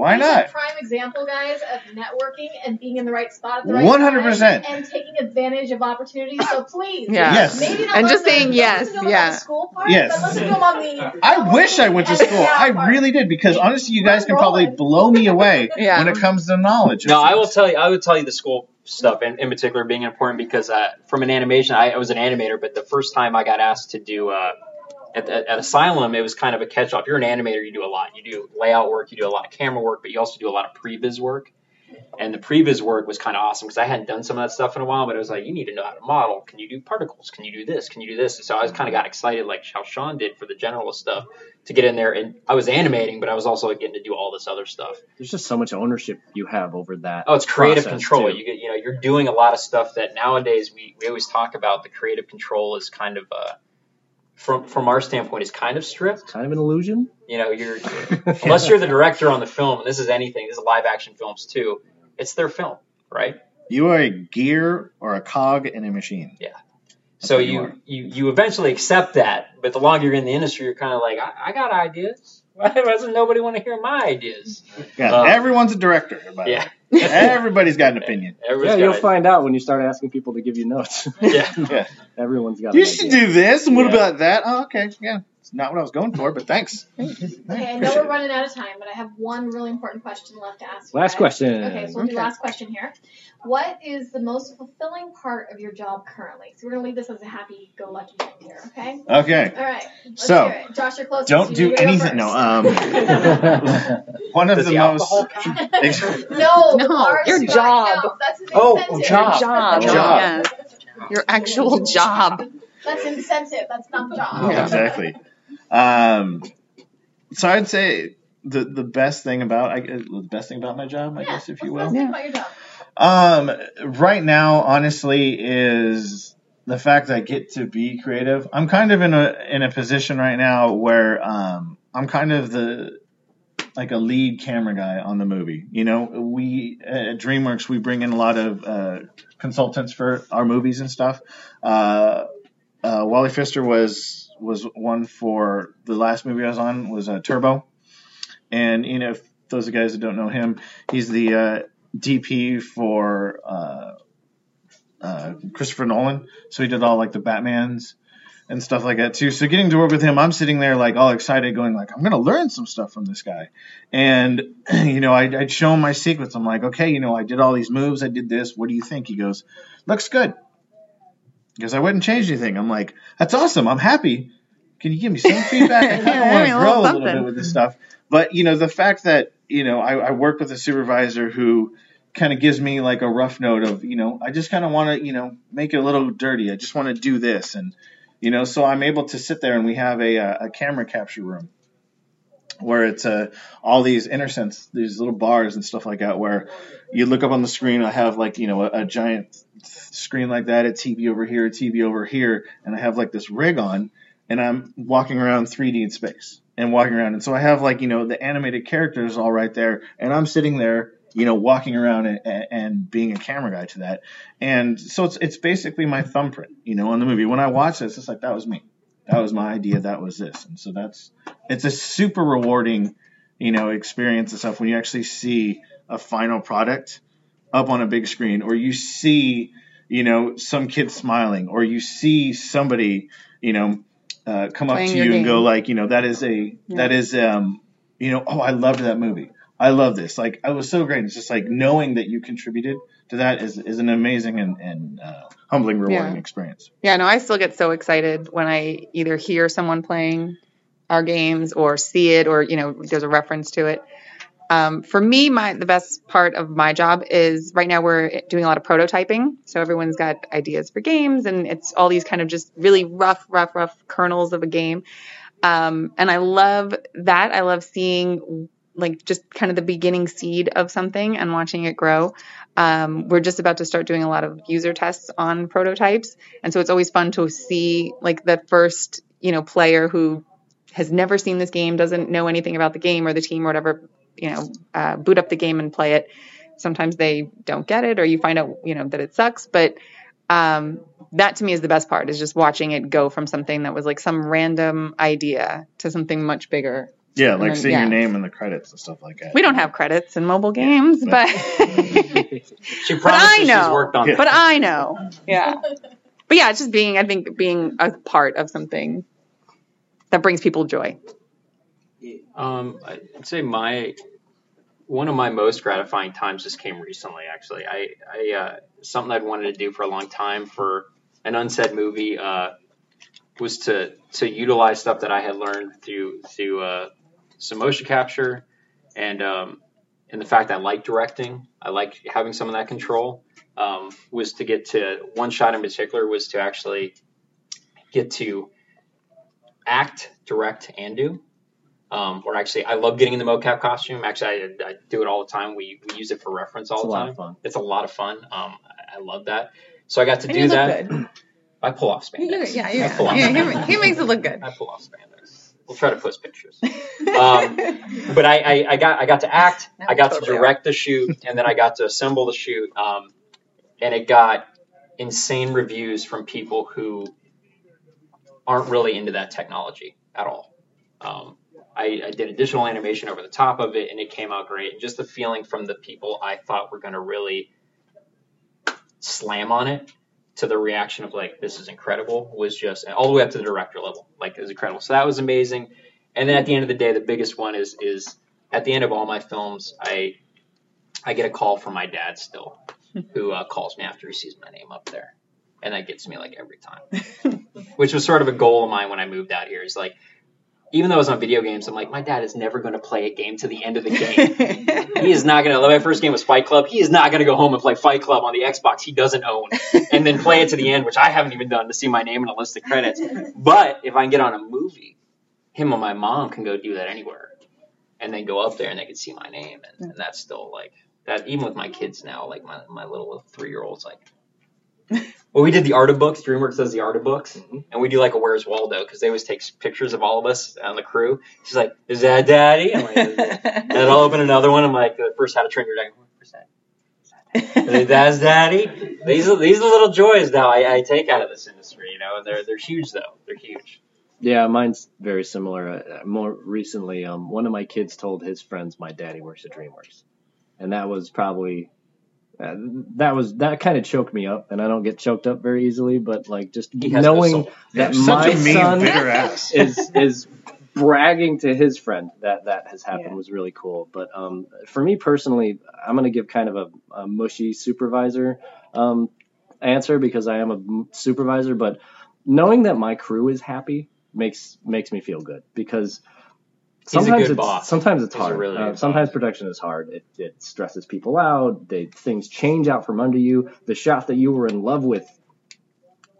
Why He's a not?" prime example, guys, of networking and being in the right spot at the right 100%. time and taking advantage of opportunities. So please, Yeah. Yes. maybe not And just the- saying don't yes, listen to him on yeah. school part, Yes. but listen to him on the. I wish I went to school. I really did because honestly, you guys can probably blow me away Yeah. when it comes to knowledge. of No, I will tell you. I would tell you the school stuff, in, in particular, being important because uh, from an animation, I, I was an animator, but the first time I got asked to do uh, at, at, at Asylum, it was kind of a catch-all. If you're an animator, you do a lot. You do layout work, you do a lot of camera work, but you also do a lot of previs work. And the previs work was kind of awesome because I hadn't done some of that stuff in a while, but it was like, you need to know how to model. Can you do particles? Can you do this? Can you do this? And so I was kind of got excited, like how Sean did for the generalist stuff, to get in there. And I was animating, but I was also getting to do all this other stuff. There's just so much ownership you have over that. Oh, it's creative control. too. You get, you know, you're doing a lot of stuff that nowadays we, we always talk about. The creative control is kind of, uh, from from our standpoint, is kind of stripped. Kind of an illusion. You know, you're unless you're the director on the film, and this is anything. This is live action films too. It's their film, right? You are a gear or a cog in a machine. Yeah. So you you, you you eventually accept that, but the longer you're in the industry, you're kind of like, I, I got ideas. Why doesn't nobody want to hear my ideas? Yeah, Um, everyone's a director. By Yeah. way. Everybody's got an opinion. Yeah, you'll got find out when you start asking people to give you notes. Yeah. Yeah. Everyone's got. You an should idea. do this. And what Yeah. about that? Oh, okay. Yeah. It's not what I was going for, but thanks. Okay, I know we're running out of time, but I have one really important question left to ask. you Last guys. question. Okay, so we'll do Okay. last question here. What is the most fulfilling part of your job currently? So we're gonna leave this as a happy-go-lucky thing here, okay? Okay. All right. Let's So, hear it. Josh, you're closest. Don't You do need to go anything. No. Um, one of Does the the most. alcohol no, No, bars your do job. count. That's an Oh, incentive. job. job. Job. Yes. Your actual job. That's incentive. That's not job. Yeah. Exactly. Um, so I'd say the the best thing about I the best thing about my job, I Yeah, guess, if you will. the best thing about your job? Um, right now, honestly, is the fact that I get to be creative. I'm kind of in a in a position right now where um, I'm kind of the like a lead camera guy on the movie. You know, we at DreamWorks we bring in a lot of uh, consultants for our movies and stuff. Uh, uh, Wally Pfister was was one for the last movie I was on was uh, Turbo, and you know, those are guys that don't know him, he's the uh, DP for uh, uh, Christopher Nolan. So he did all like the Batmans and stuff like that too. So getting to work with him, I'm sitting there like all excited, going like, I'm gonna learn some stuff from this guy. And you know, I'd, I'd show him my sequence. I'm like, okay, you know, I did all these moves, I did this. What do you think? He goes, looks good. Because I wouldn't change anything. I'm like, that's awesome. I'm happy. Can you give me some feedback? I kind of want to grow a little bit with this stuff. But you know, the fact that you know I, I work with a supervisor who kind of gives me like a rough note of you know I just kind of want to you know make it a little dirty. I just want to do this and you know so I'm able to sit there and we have a a camera capture room where it's uh, all these intercents, these little bars and stuff like that, where you look up on the screen. I have like you know a, a giant screen like that, a TV over here, a TV over here, and I have like this rig on, and I'm walking around 3D in space and walking around, and so I have like you know the animated characters all right there, and I'm sitting there. You know, walking around and, and- being a camera guy to that, and so it's it's basically my thumbprint. You know, on the movie. When I watch this, it's like that was me. That was my idea. That was this, and so that's it's a super rewarding, you know, experience and stuff when you actually see a final product up on a big screen, or you see, you know, some kid smiling, or you see somebody, you know, uh, come up to you and go like, you know, that is a that is um, you know, oh, I loved that movie. I love this. Like, I was so great. It's just like knowing that you contributed to that is is an amazing and and uh, humbling, rewarding Yeah. experience. Yeah, no, I still get so excited when I either hear someone playing our games or see it or, you know, there's a reference to it. Um, for me, my the best part of my job is right now we're doing a lot of prototyping. So everyone's got ideas for games and it's all these kind of just really rough, rough, rough kernels of a game. Um, and I love that. I love seeing like just kind of the beginning seed of something and watching it grow. Um, we're just about to start doing a lot of user tests on prototypes, and so it's always fun to see like the first you know player who has never seen this game, doesn't know anything about the game or the team or whatever, you know, uh, boot up the game and play it. sometimes they don't get it or you find out you know that it sucks but um, that to me is the best part is just watching it go from something that was like some random idea to something much bigger. Yeah, And like then- seeing yeah. your name in the credits and stuff like that. we don't have credits in mobile games but She but promises I she's know. worked on but I know. Yeah. But yeah it's just being I think being a part of something that brings people joy. Um, I'd say my one of my most gratifying times just came recently. Actually, I, I uh, something I'd wanted to do for a long time for an unsaid movie uh, was to to utilize stuff that I had learned through through uh, some motion capture and um, and the fact that I like directing. I like having some of that control. Um, was to get to one shot in particular was to actually get to act, direct, and do um, or actually, I love getting in the mocap costume. Actually, I, I do it all the time. We, we use it for reference all It's a the lot time. of fun. It's a lot of fun. Um, I, I love that. So I got to And do that. good. I pull off spandex. yeah I pull off yeah he, he makes it look good I pull off spandex. We'll try to post pictures. Um, but I, I, I got I got to act. Now I got totally to direct the shoot, and then I got to assemble the shoot. Um, and it got insane reviews from people who aren't really into that technology at all. Um, I, I did additional animation over the top of it, and it came out great. And just the feeling from the people I thought were going to really slam on it to the reaction of like this is incredible was just all the way up to the director level like it was incredible. So that was amazing. And then at the end of the day the biggest one is is at the end of all my films i i get a call from my dad still who uh, calls me after he sees my name up there. And that gets me like every time. Which was sort of a goal of mine when i moved out here is like even though I was on video games, I'm like, my dad is never going to play a game to the end of the game. he is not going to. My first game was Fight Club. He is not going to go home and play Fight Club on the Xbox he doesn't own, and then play it to the end, which I haven't even done to see my name in a list of credits. But if I can get on a movie, him and my mom can go do that anywhere, and then go up there and they can see my name, and, and that's still like that. Even with my kids now, like my my little three year old's like. Well, we did the art of books. DreamWorks does the art of books, and we do like a Where's Waldo because they always take pictures of all of us on the crew. She's like, "Is that Daddy?" I'm like, and then I'll open another one. I'm like, "The first How to Train Your Dragon." That? That's Daddy. These are these are little joys now I, I take out of this industry. You know, and they're they're huge though. They're huge. Yeah, mine's very similar. Uh, more recently, um, one of my kids told his friends my daddy works at DreamWorks, and that was probably uh, that was that kind of choked me up, and I don't get choked up very easily. But like just He has no knowing that You're my a mean, son is is bragging to his friend that that has happened Yeah. was really cool. But um, for me personally, I'm gonna give kind of a, a mushy supervisor um, answer because I am a supervisor. But knowing that my crew is happy makes makes me feel good because He's a sometimes it's boss. sometimes it's He's hard. really Uh, sometimes production is hard. It, it stresses people out. They things change out from under you. The shot that you were in love with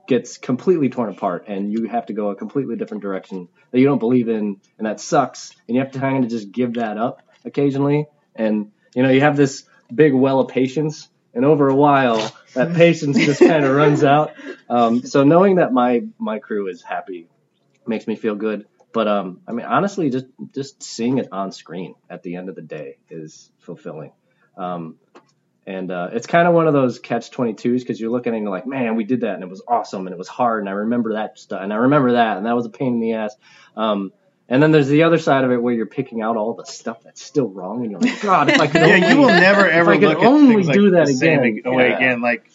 gets completely torn apart, and you have to go a completely different direction that you don't believe in, and that sucks. And you have to kind of just give that up occasionally. And you know, you have this big well of patience, and over a while, that patience just kind of runs out. Um, so knowing that my my crew is happy makes me feel good. But um, I mean, honestly, just just seeing it on screen at the end of the day is fulfilling. Um, and uh, it's kind of one of those catch 22s because you're looking and you're like, man, we did that and it was awesome and it was hard and I remember that stuff and I remember that and that was a pain in the ass. Um, and then there's the other side of it where you're picking out all the stuff that's still wrong and you're like, God, if I could only, Yeah, you will never ever look at only things like do that the same again. way Yeah. again. Like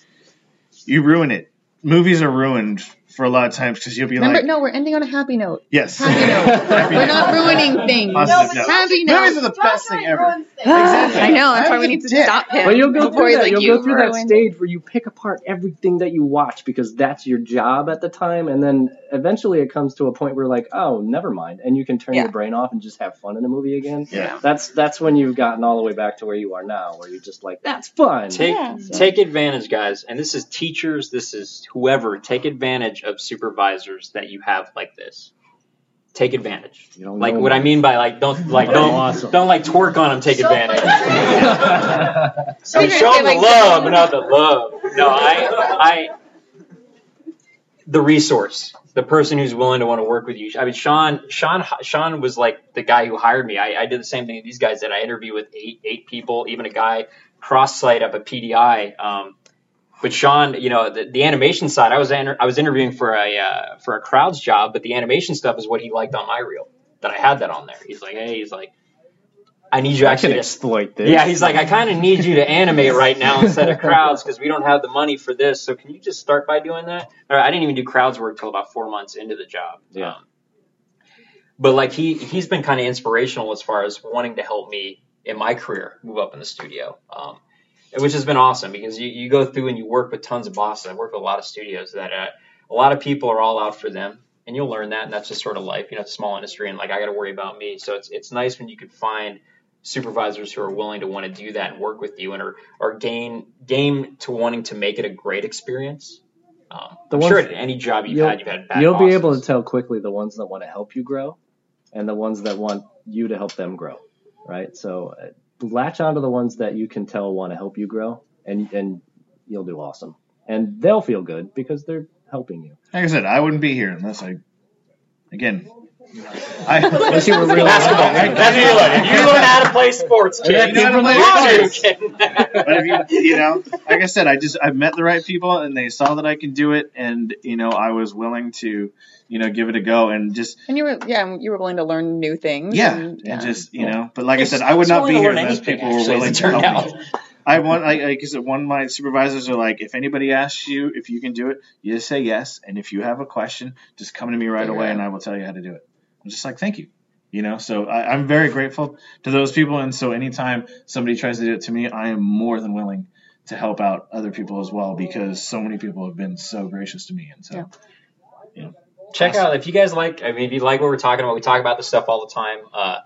you ruin it. Movies are ruined for a lot of times because you'll be Remember, like, no, we're ending on a happy note. yes, Happy note. we're not ruining things. Positive note. Happy Movies note. are the best thing ever. exactly. I know. That's why we need to stop him. But you'll go before through that. like, You'll "You go through that ruined stage where you pick apart everything that you watch because that's your job at the time, and then eventually it comes to a point where like, oh, never mind, and you can turn Yeah. your brain off and just have fun in a movie again. Yeah. That's that's when you've gotten all the way back to where you are now, where you're just like, that's fun. Take Yeah. take advantage, guys. And this is teachers. This is whoever. Take advantage of supervisors that you have like this. Take advantage. You don't Like know what I mean by like don't like don't awesome. don't like twerk on them. Take So advantage. So and you're show them the like, love, but not the love. No, I, I, the resource, the person who's willing to want to work with you. I mean, Sean, Sean, Sean was like the guy who hired me. I, I did the same thing that these guys did. I interviewed with eight, eight people, even a guy cross site up at PDI. Um, but Sean, you know, the, the animation side, I was inter- I was interviewing for a uh, for a crowds job, but the animation stuff is what he liked on my reel. That I had that on there. He's like, hey, he's like, I need you I actually to exploit this. yeah, he's like, I kind of need you to animate right now instead of crowds because we don't have the money for this. So can you just start by doing that? Or I didn't even do crowds work till about four months into the job. Yeah. Um, but like he he's been kind of inspirational as far as wanting to help me in my career move up in the studio, um, which has been awesome because you, you go through and you work with tons of bosses. I work with a lot of studios that uh, a lot of people are all out for them. And you'll learn that, and that's just sort of life. You know, it's a small industry, and like I got to worry about me. So it's it's nice when you can find supervisors who are willing to want to do that and work with you and are, are gain game to wanting to make it a great experience. Um, The I'm ones- sure at any job you've had, you've had bad you'll be able to tell quickly the ones that want to help you grow and the ones that want you to help them grow, right? So uh, latch onto the ones that you can tell want to help you grow, and and you'll do awesome. And they'll feel good because they're helping you. Like I said, I wouldn't be here unless I, again, I, Unless you were really Basketball. That's what you learn. If you learn how to play sports, kid, You know how to play sports. can. but if you, you know, like I said, I just I've met the right people and they saw that I can do it, and you know, I was willing to, you know, give it a go and just And you were, yeah, you were willing to learn new things. yeah, and, and just you know. But like I said, I would not be here learn unless anything, people were actually, as willing to turned help out. me. I want, like, like I said, one of my supervisors are like, if anybody asks you if you can do it, you just say yes, and if you have a question, just come to me right Figure away, it and I will tell you how to do it. I'm just like, thank you. You know, so I, I'm very grateful to those people, and so anytime somebody tries to do it to me, I am more than willing to help out other people as well because so many people have been so gracious to me, and so Yeah. Check out if you guys like. I mean, if you like what we're talking about, we talk about this stuff all the time. Uh,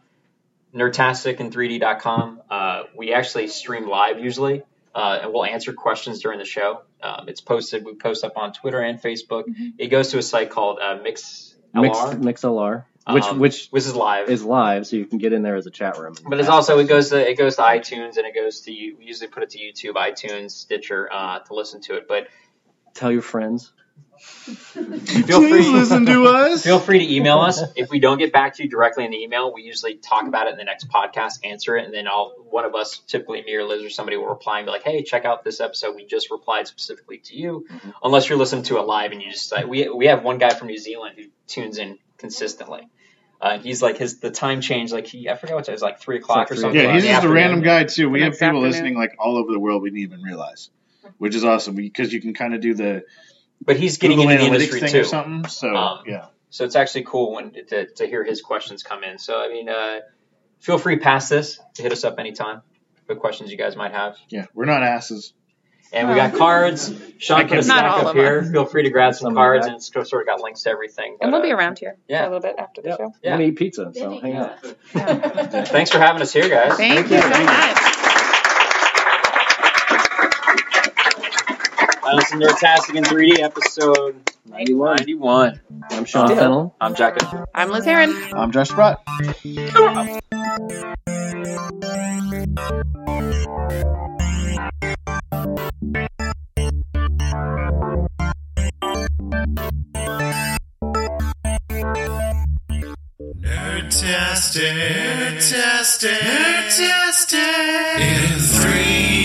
Nerdtastic and 3D.com. Uh, we actually stream live usually, uh, and we'll answer questions during the show. Um, it's posted. We post up on Twitter and Facebook. It goes to a site called uh, Mix Mix LR, MixLR, which um, which which is live. is live, so you can get in there as a chat room. But it's also it goes to it goes to iTunes and it goes to you. We usually put it to YouTube, iTunes, Stitcher uh, to listen to it. But tell your friends. feel free to listen to us. feel free to email us. If we don't get back to you directly in the email, we usually talk about it in the next podcast, answer it, and then I'll one of us, typically me or Liz or somebody, will reply and be like, "Hey, check out this episode. We just replied specifically to you." Unless you're listening to it live and you just like we we have one guy from New Zealand who tunes in consistently. Uh, he's like his the time change like he I forget what it was like three o'clock or something. Yeah, he's the just a random guy too. We The have people afternoon. listening like all over the world we didn't even realize, which is awesome because you can kind of do the but he's getting Google into the Analytics industry thing too. or something. So Um, yeah, So it's actually cool when to, to hear his questions come in. So I mean, uh, feel free past this to hit us up anytime for questions you guys might have. yeah, we're not asses. And we got cards. Sean put a Not stack all up of here. Feel free to grab some Some cards, and it's sort of got links to everything. And we'll be uh, around here yeah. for a little bit after the Yep. show. Yeah. I'm gonna eat pizza, so hang you. out. Thanks for having us here, guys. Thank you so much. Uh, this is Nerdtastic in 3D, episode 91. 91. I'm Sean Yeah. Fennel. I'm Jack. I'm Liz Heron. I'm Josh Sprott. Nerdtastic. Nerdtastic. Nerdtastic. In three.